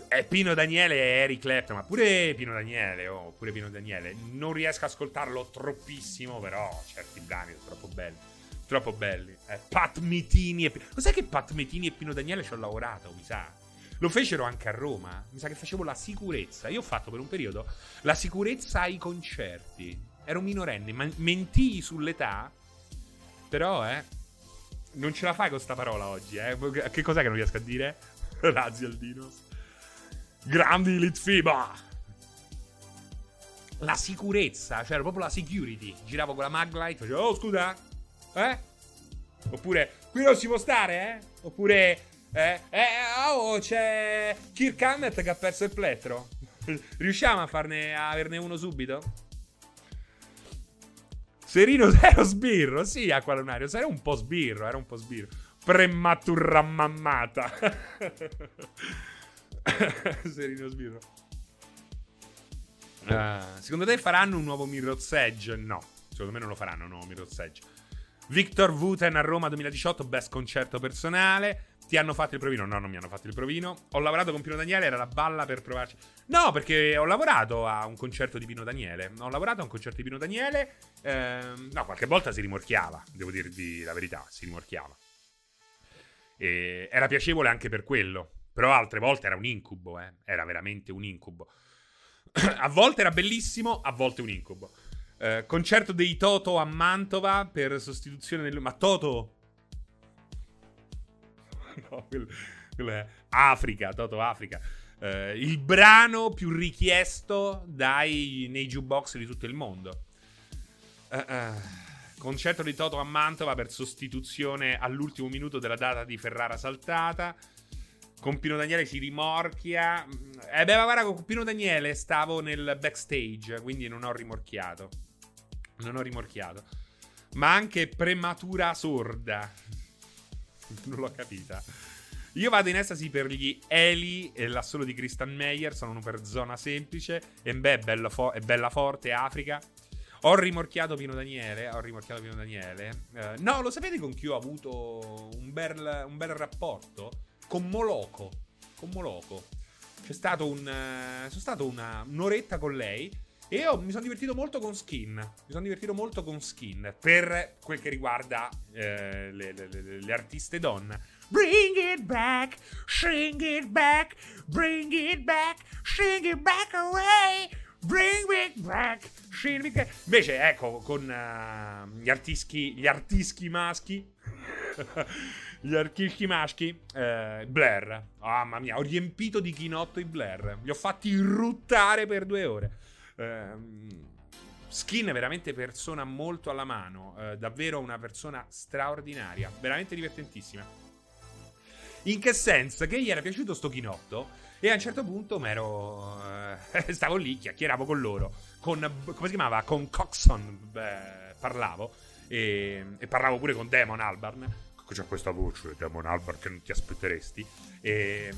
[SPEAKER 1] È Pino Daniele e Eric Clapton, ma pure Pino Daniele, oh, pure Pino Daniele. Non riesco a ascoltarlo troppissimo, però certi brani sono troppo belli. Troppo belli. Eh, Pat Metini e... Sai che Pat Metini e Pino Daniele ci ho lavorato, mi sa? Lo fecero anche a Roma. Mi sa che facevo la sicurezza. Io ho fatto per un periodo la sicurezza ai concerti. Ero minorenne, ma mentii sull'età però, eh. Non ce la fai con sta parola oggi, eh. Che cos'è che non riesco a dire? Razio Aldinos. Grandi Litfiba. La sicurezza, cioè proprio la security. Giravo con la maglight, facevo, oh scusa, eh? Oppure, qui non si può stare, eh? Oppure, eh, eh, oh, c'è Kirk Hammett che ha perso il plettro. Riusciamo a farne, a averne uno subito? Serino ero sbirro, sì, Aqualunario, sei un po' sbirro, era un po' sbirro. Prematura mammata. Serino sbirro. Uh, secondo te faranno un nuovo Mirror's Edge? No, secondo me non lo faranno un nuovo Mirror's Edge. Victor Wooten a Roma 2018, best concerto personale. Ti hanno fatto il provino? No, non mi hanno fatto il provino. Ho lavorato con Pino Daniele, era la balla per provarci. No, perché ho lavorato a un concerto di Pino Daniele. Ho lavorato a un concerto di Pino Daniele. Ehm, no, qualche volta si rimorchiava, devo dirvi la verità, si rimorchiava. E era piacevole anche per quello. Però altre volte era un incubo, eh. Era veramente un incubo. a volte era bellissimo, a volte un incubo. Eh, concerto dei Toto a Mantova per sostituzione del... Ma Toto no, quello, quello, è Africa, Toto Africa. Uh, il brano più richiesto dai, nei jukebox di tutto il mondo. Uh, uh, concerto di Toto a Mantova per sostituzione all'ultimo minuto della data di Ferrara saltata. Con Pino Daniele si rimorchia. Eh beh, ma guarda, con Pino Daniele stavo nel backstage, quindi non ho rimorchiato. Non ho rimorchiato. Ma anche prematura sorda. non l'ho capita. Io vado in estasi per gli Eli e l'assolo di Christian Meyer. Sono per zona semplice. E beh, è, bello fo- bella forte. Africa. Ho rimorchiato Pino Daniele. Ho rimorchiato Pino Daniele. Eh, no, lo sapete con chi ho avuto un bel, un bel rapporto? Con Moloco. Con Moloco. C'è stato un. Uh, sono stato una, un'oretta con lei. E io mi sono divertito molto con Skin. Mi sono divertito molto con Skin. Per quel che riguarda eh, le, le, le, le artiste donne. Bring it back, sing it back, bring it back, sing it back away. Bring it back, sing it back. Invece, ecco, con uh, gli artischi, gli artischi maschi. gli artischi maschi. Eh, Blair. Oh, mamma mia, ho riempito di chinotto i Blair. Li ho fatti ruttare per due ore. Eh, Skin veramente persona molto alla mano. Eh, davvero una persona straordinaria. Veramente divertentissima. In che senso? Che gli era piaciuto sto chinotto e a un certo punto m'ero, eh, stavo lì, chiacchieravo con loro, con, come si chiamava? Con Coxon beh, parlavo e, e, parlavo pure con Demon Albarn. C'è questa voce, Demon Albarn, che non ti aspetteresti. E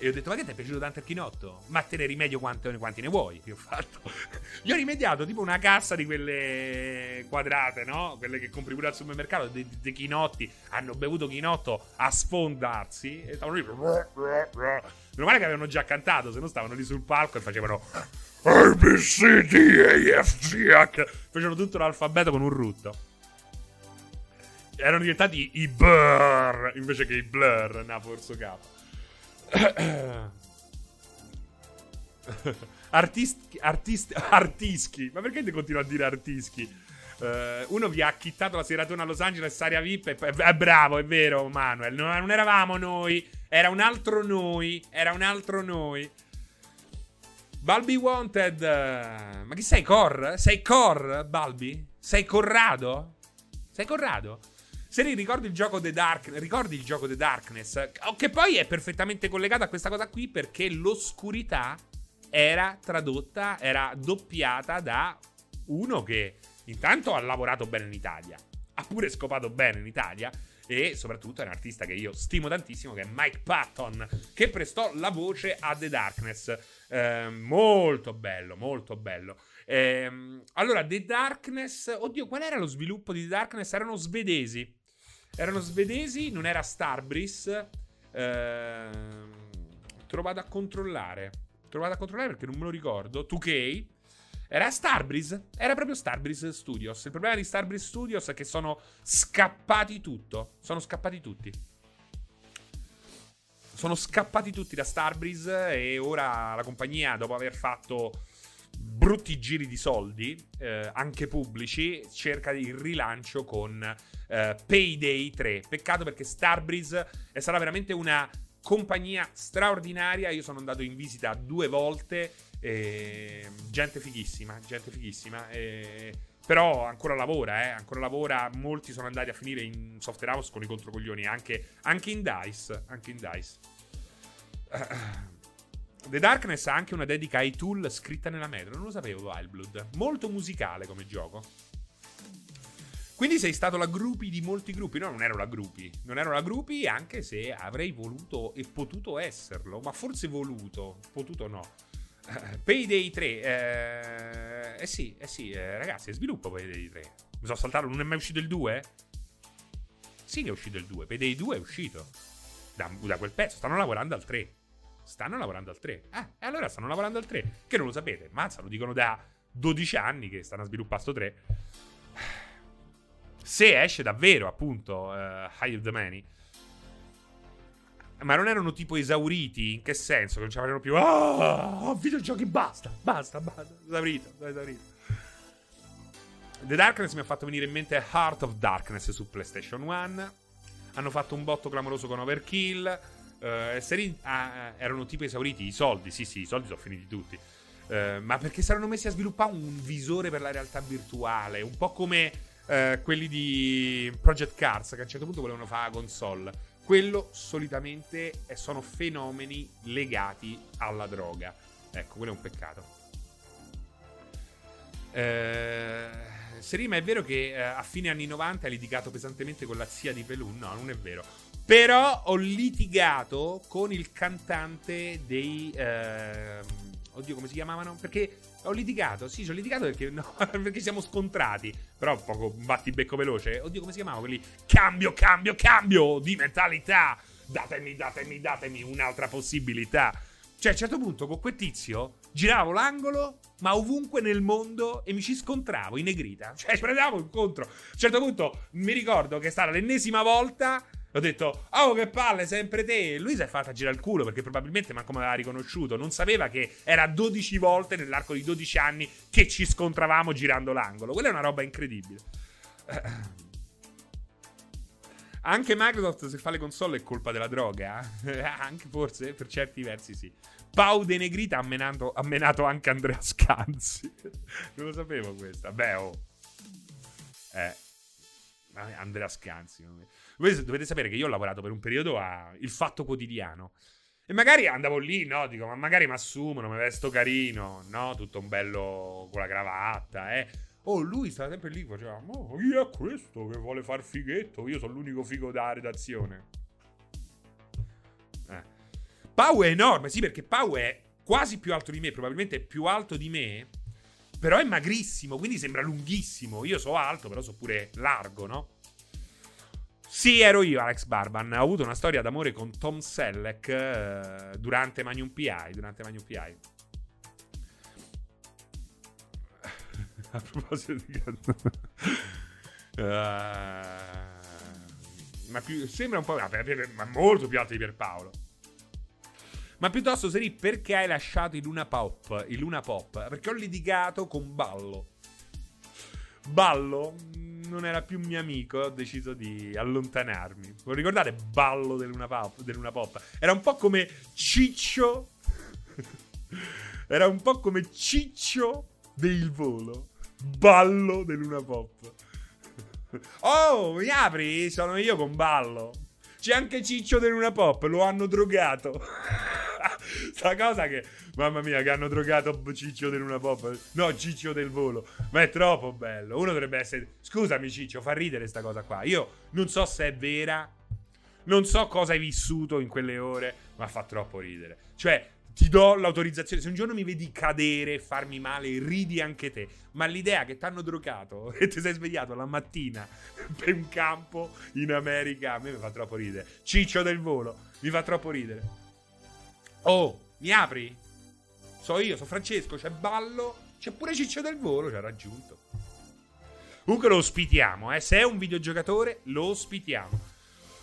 [SPEAKER 1] e ho detto, ma che ti è piaciuto tanto il chinotto? Ma te ne rimedio quanti, quanti ne vuoi? Io ho fatto. Gli ho rimediato tipo una cassa di quelle quadrate, no? Quelle che compri pure al supermercato, dei, dei chinotti. Hanno bevuto chinotto a sfondarsi. E stavano lì. Meno male che avevano già cantato, se no stavano lì sul palco e facevano. A, B, C, D, E, F, G, H. Facevano tutto l'alfabeto con un rutto. Erano diventati i Blur invece che i Blur, na, forzo capo. Artisti, artisti, artischi. Ma perché ti continua a dire artischi? Uh, uno vi ha chittato la seratona a Los Angeles, aria VIP. È, è, bravo, è vero, Manuel. Non, non, eravamo noi, era un altro noi. Era un altro noi. Balbi Wanted. ma chi sei, Cor? Sei Cor, Balbi? Sei Corrado? Sei Corrado? Se ricordi il gioco The Dark, ricordi il gioco The Darkness, che poi è perfettamente collegato a questa cosa qui perché l'oscurità era tradotta, era doppiata da uno che intanto ha lavorato bene in Italia, ha pure scopato bene in Italia e soprattutto è un artista che io stimo tantissimo che è Mike Patton che prestò la voce a The Darkness. Eh, molto bello, molto bello. Eh, allora, The Darkness, oddio, qual era lo sviluppo di The Darkness? Erano svedesi. Erano svedesi, non era Starbreeze. Eh, trovato a controllare. Trovato a controllare perché non me lo ricordo. 2K. Era Starbreeze? Era proprio Starbreeze Studios. Il problema di Starbreeze Studios è che sono scappati tutto. Sono scappati tutti. Sono scappati tutti da Starbreeze e ora la compagnia, dopo aver fatto brutti giri di soldi, eh, anche pubblici, cerca il rilancio con eh, Payday 3. Peccato perché Starbreeze è stata veramente una compagnia straordinaria. Io sono andato in visita due volte. E... Gente fighissima, gente fighissima. Però ancora lavora, eh, ancora lavora. Molti sono andati a finire in software house con i controcoglioni, anche, anche in DICE. Anche in DICE. The Darkness ha anche una dedica ai tool scritta nella metro. Non lo sapevo, Wildblood. Molto musicale come gioco. Quindi sei stato la gruppi di molti gruppi. No, non ero la gruppi. Non ero la gruppi, anche se avrei voluto e potuto esserlo. Ma forse voluto. Potuto no. Uh, Payday 3. Eh, eh sì, eh sì, eh, ragazzi, sviluppo Payday 3. Mi sono saltato, non è mai uscito il 2? Sì che è uscito il 2. Payday 2 è uscito. Da, da quel pezzo. Stanno lavorando al 3 stanno lavorando al 3. Ah, e allora stanno lavorando al 3. Che non lo sapete, mazza, lo dicono da 12 anni che stanno sviluppando sto 3. Se esce davvero, appunto, uh, High of the Many. Ma non erano tipo esauriti? In che senso? Che non ce l'avevano più. Oh, videogiochi, basta, basta, basta. Esaurito, esaurito. The Darkness mi ha fatto venire in mente Heart of Darkness su PlayStation 1. Hanno fatto un botto clamoroso con Overkill. Uh, serie, ah, erano tipo esauriti i soldi. Sì, sì, i soldi sono finiti tutti. Uh, ma perché saranno messi a sviluppare un visore per la realtà virtuale. Un po' come uh, quelli di Project Cars, che a un certo punto volevano fare la console. Quello solitamente sono fenomeni legati alla droga. Ecco, quello è un peccato. Eh, Serima, è vero che a fine anni 90 hai litigato pesantemente con la zia di Pelun? No, non è vero Però ho litigato con il cantante dei... Eh, oddio, come si chiamavano? Perché ho litigato, sì, ci ho litigato perché, no, perché siamo scontrati. Però poco battibecco veloce. Oddio, come si chiamavano quelli? Cambio, cambio, cambio di mentalità. Datemi, datemi, datemi un'altra possibilità. Cioè, a un certo punto con quel tizio giravo l'angolo, ma ovunque nel mondo e mi ci scontravo in negrita. Cioè, ci prendevamo incontro. A un certo punto mi ricordo che è stata l'ennesima volta. Ho detto, oh che palle, sempre te. Lui si è fatta girare il culo perché probabilmente manco mi aveva riconosciuto. Non sapeva che era 12 volte nell'arco di 12 anni che ci scontravamo girando l'angolo. Quella è una roba incredibile. Anche Microsoft se fa le console è colpa della droga. anche forse per certi versi sì. Pau De Negrita ha menato, ha menato anche Andrea Scanzi. non lo sapevo questa. Beh, oh. Eh. Andrea Scanzi. Voi dovete sapere che io ho lavorato per un periodo a Il Fatto Quotidiano. E magari andavo lì, no? Dico, ma magari mi assumono, mi vesto carino, no? Tutto un bello con la cravatta, eh. Oh, lui sta sempre lì, faceva, oh, chi è questo che vuole far fighetto? Io sono l'unico figo della redazione. Eh. Pau è enorme, sì, perché Pau è quasi più alto di me, probabilmente più alto di me, però è magrissimo, quindi sembra lunghissimo. Io so alto, però so pure largo, no? Sì, ero io, Alex Barban. Ho avuto una storia d'amore con Tom Selleck eh, durante Magnum PI. Durante Magnum PI. a proposito di uh, ma più, sembra un po'. ma molto più alto di Pierpaolo. Ma piuttosto, Seri, perché hai lasciato il Luna Pop? Il Luna Pop? Perché ho litigato con Ballo. Ballo non era più mio amico. Ho deciso di allontanarmi. Vuoi ricordare Ballo del Luna Pop? Pop? Era un po' come Ciccio. era un po' come Ciccio del volo ballo di Luna Pop. Oh, mi apri? Sono io con ballo. C'è anche Ciccio di Luna Pop, lo hanno drogato. Sta cosa che, mamma mia, che hanno drogato Ciccio di Luna Pop. No, Ciccio del volo. Ma è troppo bello. Uno dovrebbe essere. Scusami, Ciccio, fa ridere sta cosa qua. Io non so se è vera. Non so cosa hai vissuto in quelle ore, ma fa troppo ridere. Cioè, ti do l'autorizzazione. Se un giorno mi vedi cadere e farmi male, ridi anche te. Ma l'idea che ti hanno drogato e ti sei svegliato la mattina per un campo in America, a me mi fa troppo ridere. Ciccio del volo, mi fa troppo ridere. Oh, mi apri? So io, so Francesco, c'è Ballo, c'è pure Ciccio del volo, ci ha raggiunto. Comunque lo ospitiamo, eh. Se è un videogiocatore, lo ospitiamo.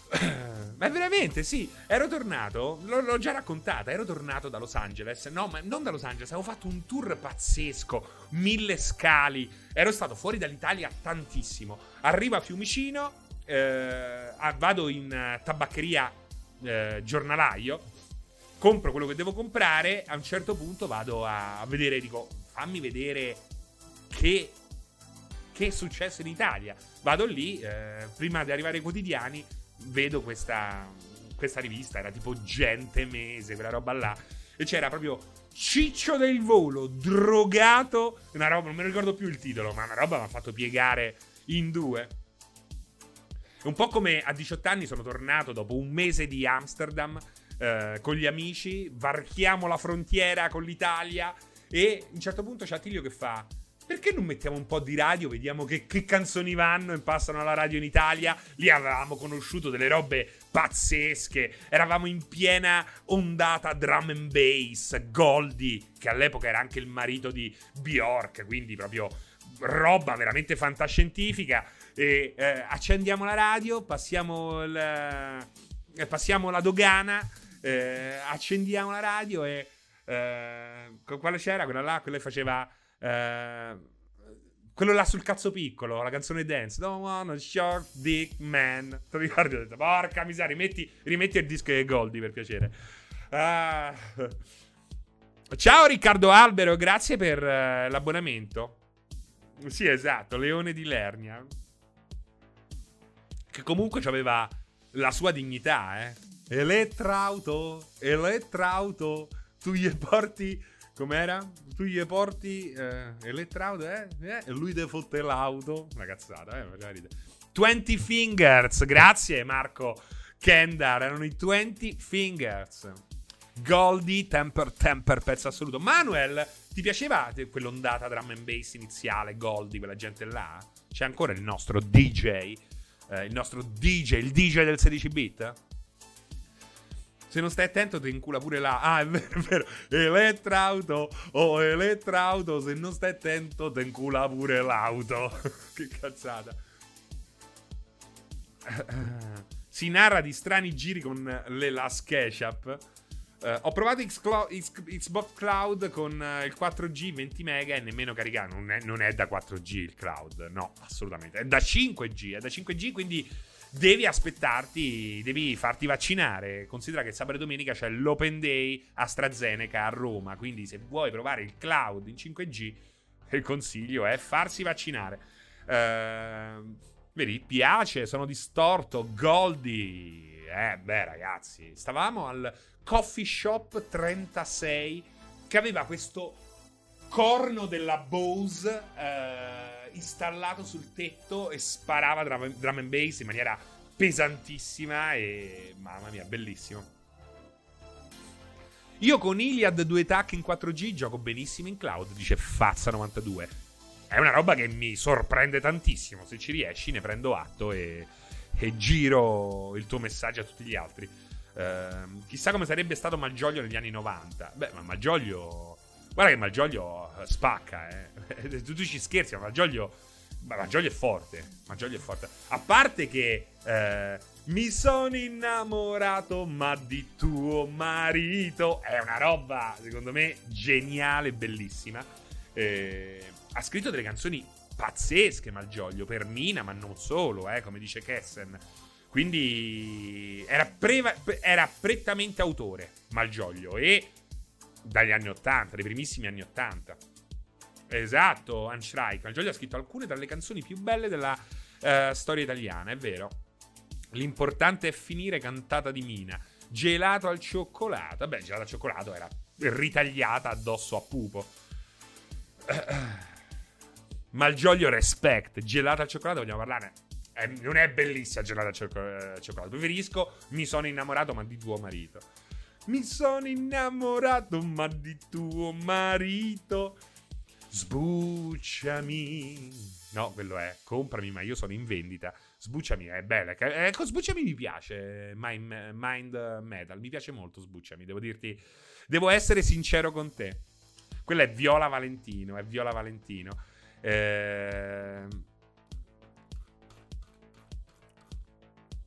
[SPEAKER 1] Ma veramente, sì. Ero tornato, l- l'ho già raccontata, ero tornato da Los Angeles. No, ma non da Los Angeles, avevo fatto un tour pazzesco, mille scali. Ero stato fuori dall'Italia tantissimo. Arrivo a Fiumicino, eh, vado in uh, tabaccheria eh, giornalaio, compro quello che devo comprare, a un certo punto vado a, vedere, dico, fammi vedere che, che è successo in Italia. Vado lì, eh, prima di arrivare ai quotidiani vedo questa, questa rivista, era tipo Gente Mese, quella roba là. E c'era proprio Ciccio del Volo, drogato. Una roba, non mi ricordo più il titolo, ma una roba mi ha fatto piegare in due. Un po' come a 18 anni sono tornato dopo un mese di Amsterdam eh, con gli amici, varchiamo la frontiera con l'Italia e a un certo punto c'è Attilio che fa perché non mettiamo un po' di radio, vediamo che, che, canzoni vanno e passano alla radio in Italia? Lì avevamo conosciuto delle robe pazzesche, eravamo in piena ondata drum and bass, Goldie, che all'epoca era anche il marito di Bjork, quindi proprio roba veramente fantascientifica. E eh, accendiamo la radio, passiamo, il, eh, passiamo la dogana, eh, accendiamo la radio e... Eh, quale c'era? Quella là, quella faceva... Eh, quello là sul cazzo piccolo, la canzone dance. Don't wanna short dick man. Ti ricordi? Ho detto, porca miseria, rimetti, rimetti il disco di Goldie per piacere. Uh, ciao Riccardo Albero, grazie per uh, l'abbonamento. Sì, esatto, Leone di Lernia. Che comunque aveva la sua dignità, eh. Elettrauto, elettrauto, tu gli porti Com'era? Tu gli porti eh, elettrauto, eh? eh? E lui te fotte l'auto. Una cazzata, eh? 20 Fingers, grazie Marco Kendar, erano i 20 Fingers. Goldie, Temper, Temper, pezzo assoluto. Manuel, ti piaceva quell'ondata drum and bass iniziale, Goldie, quella gente là? C'è ancora il nostro DJ, eh, il nostro DJ, il DJ del 16 bit? Se non stai attento, ti incula pure là. Ah, è vero, è vero. Elettrauto, oh elettrauto. Se non stai attento, ti incula pure l'auto. che cazzata. si narra di strani giri con le Last Ketchup. Uh, ho provato Xclo- Xbox Cloud con uh, il 4G 20 mega e nemmeno caricato. Non non è, da 4G il cloud, no, assolutamente. È da 5G. È da 5G, quindi devi aspettarti, devi farti vaccinare. Considera che sabato e domenica c'è l'Open Day AstraZeneca a Roma. Quindi se vuoi provare il cloud in 5G, il consiglio è farsi vaccinare. Uh, vedi, piace, sono distorto, Goldie. Eh, beh, ragazzi, stavamo al Coffee Shop 36 che aveva questo corno della Bose eh, installato sul tetto e sparava drum, drum and bass in maniera pesantissima e mamma mia, bellissimo. Io con Iliad 2 tac in 4G gioco benissimo in cloud, dice Fazza92. È una roba che mi sorprende tantissimo. Se ci riesci, ne prendo atto e, e giro il tuo messaggio a tutti gli altri. Uh, chissà come sarebbe stato Malgioglio negli anni 90. Beh, ma Malgioglio. Guarda che Malgioglio spacca, eh. tu, ci scherzi, ma Malgioglio. Ma Malgioglio è forte. Malgioglio è forte. A parte che. Uh, mi sono innamorato, ma di tuo marito. È una roba, secondo me, geniale, bellissima. Eh, ha scritto delle canzoni pazzesche, Malgioglio, per Mina, ma non solo, eh, come dice Kessen. Quindi era, preva- era prettamente autore Malgioglio e dagli anni 80, dai primissimi anni 80. Esatto, Anschreich. Malgioglio ha scritto alcune tra le canzoni più belle della uh, storia italiana, è vero. L'importante è finire cantata di Mina. Gelato al cioccolato. Beh, gelato al cioccolato era ritagliata addosso a Pupo. Malgioglio respect. Gelato al cioccolato, vogliamo parlarne? Eh, non è bellissima gelata al cioccolato. Preferisco Mi sono innamorato, ma di tuo marito. Mi sono innamorato, ma di tuo marito. Sbucciami. No, quello è. Comprami, ma io sono in vendita. Sbucciami è bella. Ecco, Sbucciami mi piace. Mind, mind Metal. Mi piace molto Sbucciami. Devo dirti. Devo essere sincero con te. Quella è Viola Valentino. È Viola Valentino. Ehm.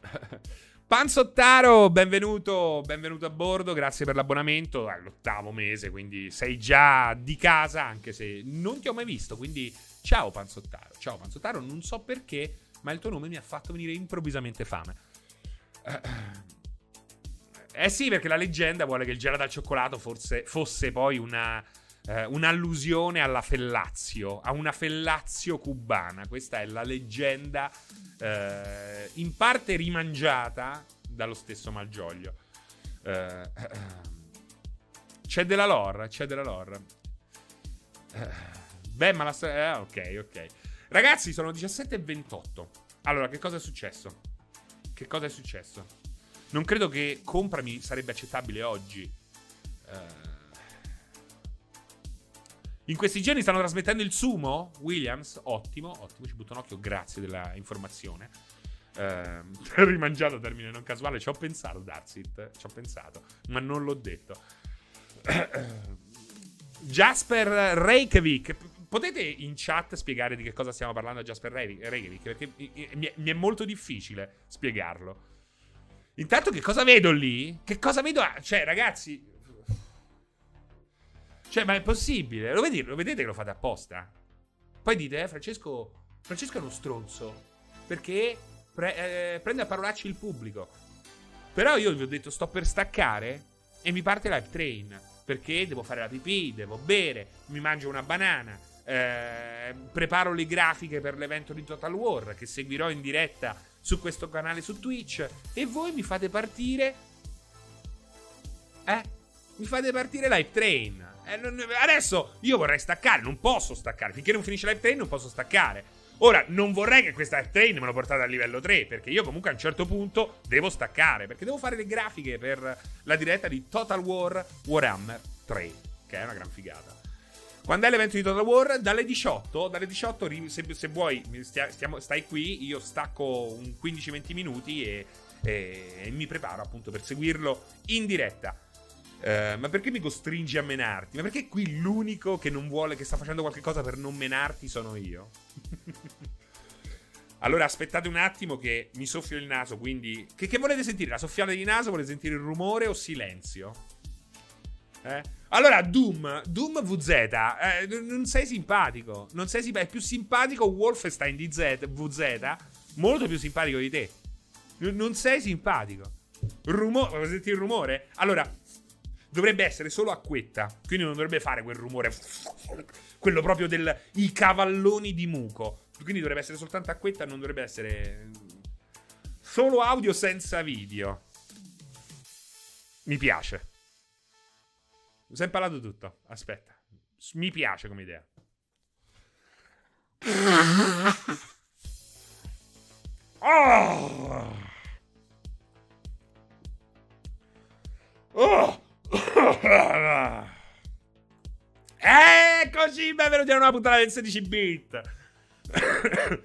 [SPEAKER 1] Panzottaro, benvenuto, benvenuto a bordo, grazie per l'abbonamento, è l'ottavo mese, quindi sei già di casa, anche se non ti ho mai visto, quindi ciao Panzottaro, ciao Panzottaro, non so perché, ma il tuo nome mi ha fatto venire improvvisamente fame. Eh sì, perché la leggenda vuole che il gelato al cioccolato forse, fosse poi una, eh, un'allusione alla Fellazio, a una Fellazio cubana. Questa è la leggenda eh, in parte rimangiata dallo stesso Malgioglio. Eh, c'è della lore, c'è della lore. Eh, beh, ma la storia... Eh, ok, ok. Ragazzi, sono 17.28. Allora, che cosa è successo? Che cosa è successo? Non credo che comprami sarebbe accettabile oggi. Eh, in questi giorni stanno trasmettendo il sumo. Williams, ottimo, ottimo. Ci butto un occhio, grazie della informazione. Eh, rimangiato termine non casuale. Ci ho pensato, Darsit. Ci ho pensato, ma non l'ho detto. Jasper Reykjavik. Potete in chat spiegare di che cosa stiamo parlando a Jasper Reykjavik? Perché mi è molto difficile spiegarlo. Intanto, che cosa vedo lì? Che cosa vedo? Cioè, ragazzi, cioè, ma è possibile? Lo, vedi, lo vedete che lo fate apposta? Poi dite, eh, Francesco, Francesco è uno stronzo. Perché pre- eh, prende a parolacci il pubblico. Però io vi ho detto, sto per staccare e mi parte live train. Perché devo fare la pipì, devo bere, mi mangio una banana. Eh, preparo le grafiche per l'evento di Total War che seguirò in diretta su questo canale su Twitch. E voi mi fate partire. Eh? Mi fate partire live train. Eh, adesso io vorrei staccare, non posso staccare. Finché non finisce Live Train non posso staccare. Ora, non vorrei che questa train me lo portate a livello 3, perché io comunque a un certo punto devo staccare, perché devo fare le grafiche per la diretta di Total War Warhammer 3, che è una gran figata. Quando è l'evento di Total War? Dalle 18, dalle 18 se, se vuoi, stiamo, stai qui, io stacco un 15-20 minuti e, e, e mi preparo appunto per seguirlo in diretta. Uh, ma perché mi costringi a menarti? Ma perché qui l'unico che non vuole, che sta facendo qualcosa per non menarti sono io? allora aspettate un attimo che mi soffio il naso, quindi... Che, che volete sentire? La soffiata di naso? Volete sentire il rumore o silenzio? Eh? Allora, Doom, Doom VZ, eh, non sei simpatico. Non sei simpatico. È più simpatico Wolfenstein di Z, VZ, molto più simpatico di te. N- non sei simpatico. Rumore, vuoi sentire il rumore? Allora, dovrebbe essere solo acquetta. Quindi non dovrebbe fare quel rumore. Quello proprio dei cavalloni di muco. Quindi dovrebbe essere soltanto acquetta, non dovrebbe essere. Solo audio senza video. Mi piace. Mi sei parlato tutto. Aspetta. Mi piace come idea. Oh! Oh! Eccoci, benvenuti a una puntata del 16 bit.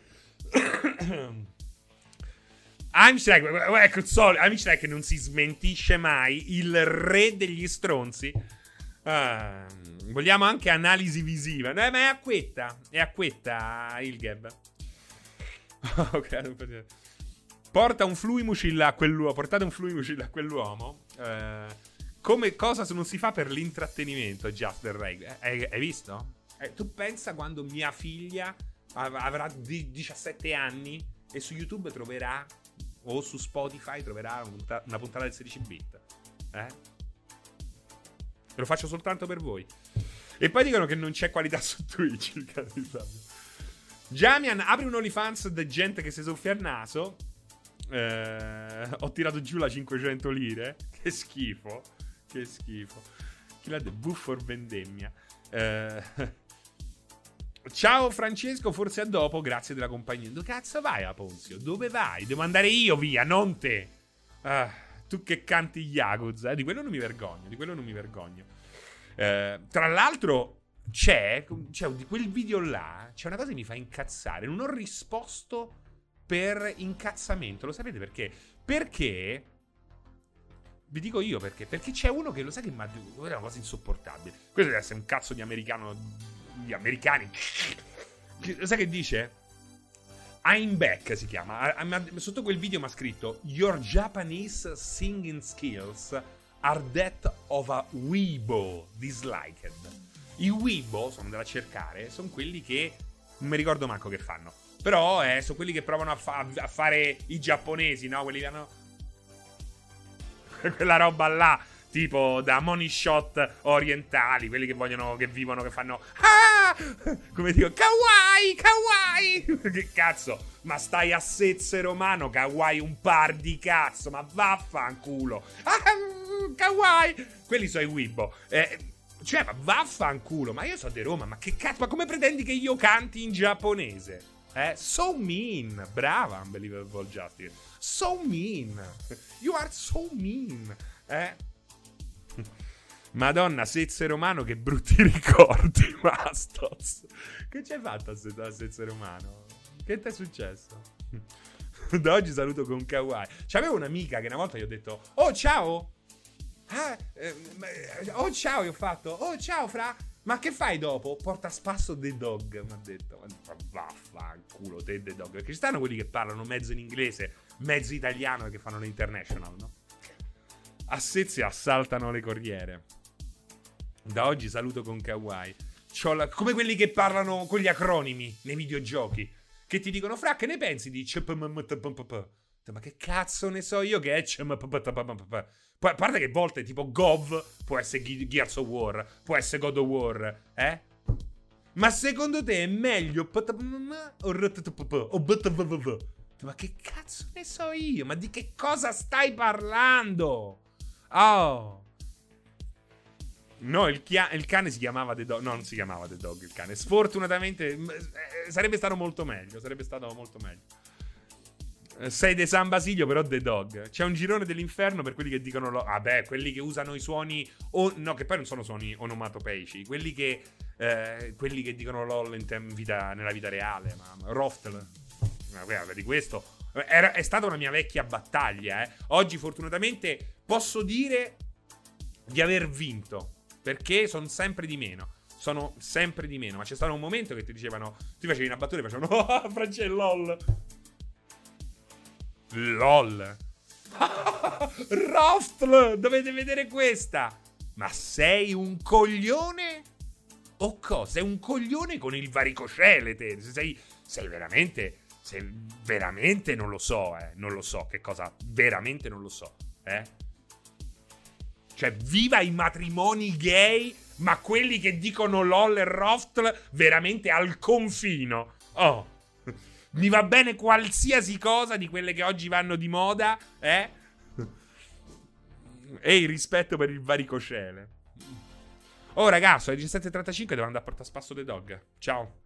[SPEAKER 1] Amstrad, ecco il solito, Amstrad non si smentisce mai, il re degli stronzi. Ah, vogliamo anche analisi visiva. No, ma è acquetta. È acquetta il gab. Porta un fluimucil a quell'uomo. Portate un fluimucil a quell'uomo. Eh, come cosa non si fa per l'intrattenimento, Just the Reg. Eh, hai, visto? Eh, tu pensa quando mia figlia avrà 17 anni e su YouTube troverà o su Spotify troverà una puntata del 16 bit. Eh? Lo faccio soltanto per voi. E poi dicono che non c'è qualità su Twitch. Il di. Jamian, apri un OnlyFans di gente che si soffia il naso. Eh, ho tirato giù la 500 lire. Che schifo. Che schifo. Chi l'ha detto? Buffor vendemmia. Eh, ciao Francesco, forse a dopo. Grazie della compagnia. Dove cazzo vai Ponzio? Dove vai? Devo andare io via, non te. Ah tu che canti Yakuza, eh, di quello non mi vergogno, di quello non mi vergogno. Eh, tra l'altro c'è, c'è, di quel video là, c'è una cosa che mi fa incazzare, non ho risposto per incazzamento, lo sapete perché? Perché vi dico io perché. Perché c'è uno che lo sa che è una cosa insopportabile. Questo deve essere un cazzo di americano. Di americani. Lo sai che dice? I'm Back si chiama. Sotto quel video mi ha scritto Your Japanese singing skills are that of a Weibo disliked. I Weibo, sono da cercare, sono quelli che non mi ricordo manco che fanno. Però eh, sono quelli che provano a, fa- a fare i giapponesi, no? Quelli che hanno. Quella roba là tipo da money shot orientali, quelli che vogliono, che vivono, che fanno ah! come dico, kawaii, kawaii. che cazzo? Ma stai a sezze romano, kawaii un par di cazzo, ma vaffanculo. Ah, kawaii. Quelli sono i Weibo. Eh, cioè, ma vaffanculo, ma io sono di Roma, ma che cazzo, ma come pretendi che io canti in giapponese? Eh, so mean. Brava, Unbelievable Justice. So mean. You are so mean. Eh? Madonna, Sezze Romano, che brutti ricordi, Mastos. Che ci hai fatto a Sezze Romano? Che ti è successo? da oggi saluto con kawaii. C'avevo un'amica che una volta gli ho detto, oh ciao! Ah, eh, oh ciao, gli ho fatto, oh ciao fra! Ma che fai dopo? Porta a spasso The Dog, mi ha detto. Vaffanculo, te The Dog. Perché ci stanno quelli che parlano mezzo in inglese, mezzo italiano e che fanno l'international, no? A Sezze assaltano le corriere. Da oggi saluto con kawaii. La... Come quelli che parlano con gli acronimi nei videogiochi. Che ti dicono, fra, che ne pensi di? Ma che cazzo ne so io che è CMPPP? Poi, a parte che a volte tipo Gov può essere Gears of War, può essere God of War, eh? Ma secondo te è meglio o Ma che cazzo ne so io? Ma di che cosa stai parlando? Oh. No, il, chia- il, cane si chiamava The Dog. No, non si chiamava The Dog il cane. Sfortunatamente eh, sarebbe stato molto meglio. Sarebbe stato molto meglio. Eh, sei De San Basilio, però The Dog. C'è un girone dell'inferno per quelli che dicono. Lo- Vabbè, quelli che usano i suoni. O- no, che poi non sono suoni onomatopeici. Quelli che. Eh, quelli che dicono LOL tem- vita, nella vita reale. Ma Roftl. Ma di questo. Era, è stata una mia vecchia battaglia. Eh. Oggi, fortunatamente, posso dire di aver vinto. Perché sono sempre di meno. Sono sempre di meno. Ma c'è stato un momento che ti dicevano. Ti facevi una battuta e facevano. Oh, Francesco, LOL. LOL. Roftl, dovete vedere questa. Ma sei un coglione? O cosa? Sei un coglione con il varicocele, te. Sei, sei veramente. Sei veramente non lo so, eh. Non lo so che cosa. Veramente non lo so, eh. Cioè, viva i matrimoni gay, ma quelli che dicono LOL e Roftl veramente al confino. Oh. Mi va bene qualsiasi cosa di quelle che oggi vanno di moda, eh? E il rispetto per il varicocele. Oh, ragazzi, alle 17.35 devo andare a portare a spasso dei dog. Ciao.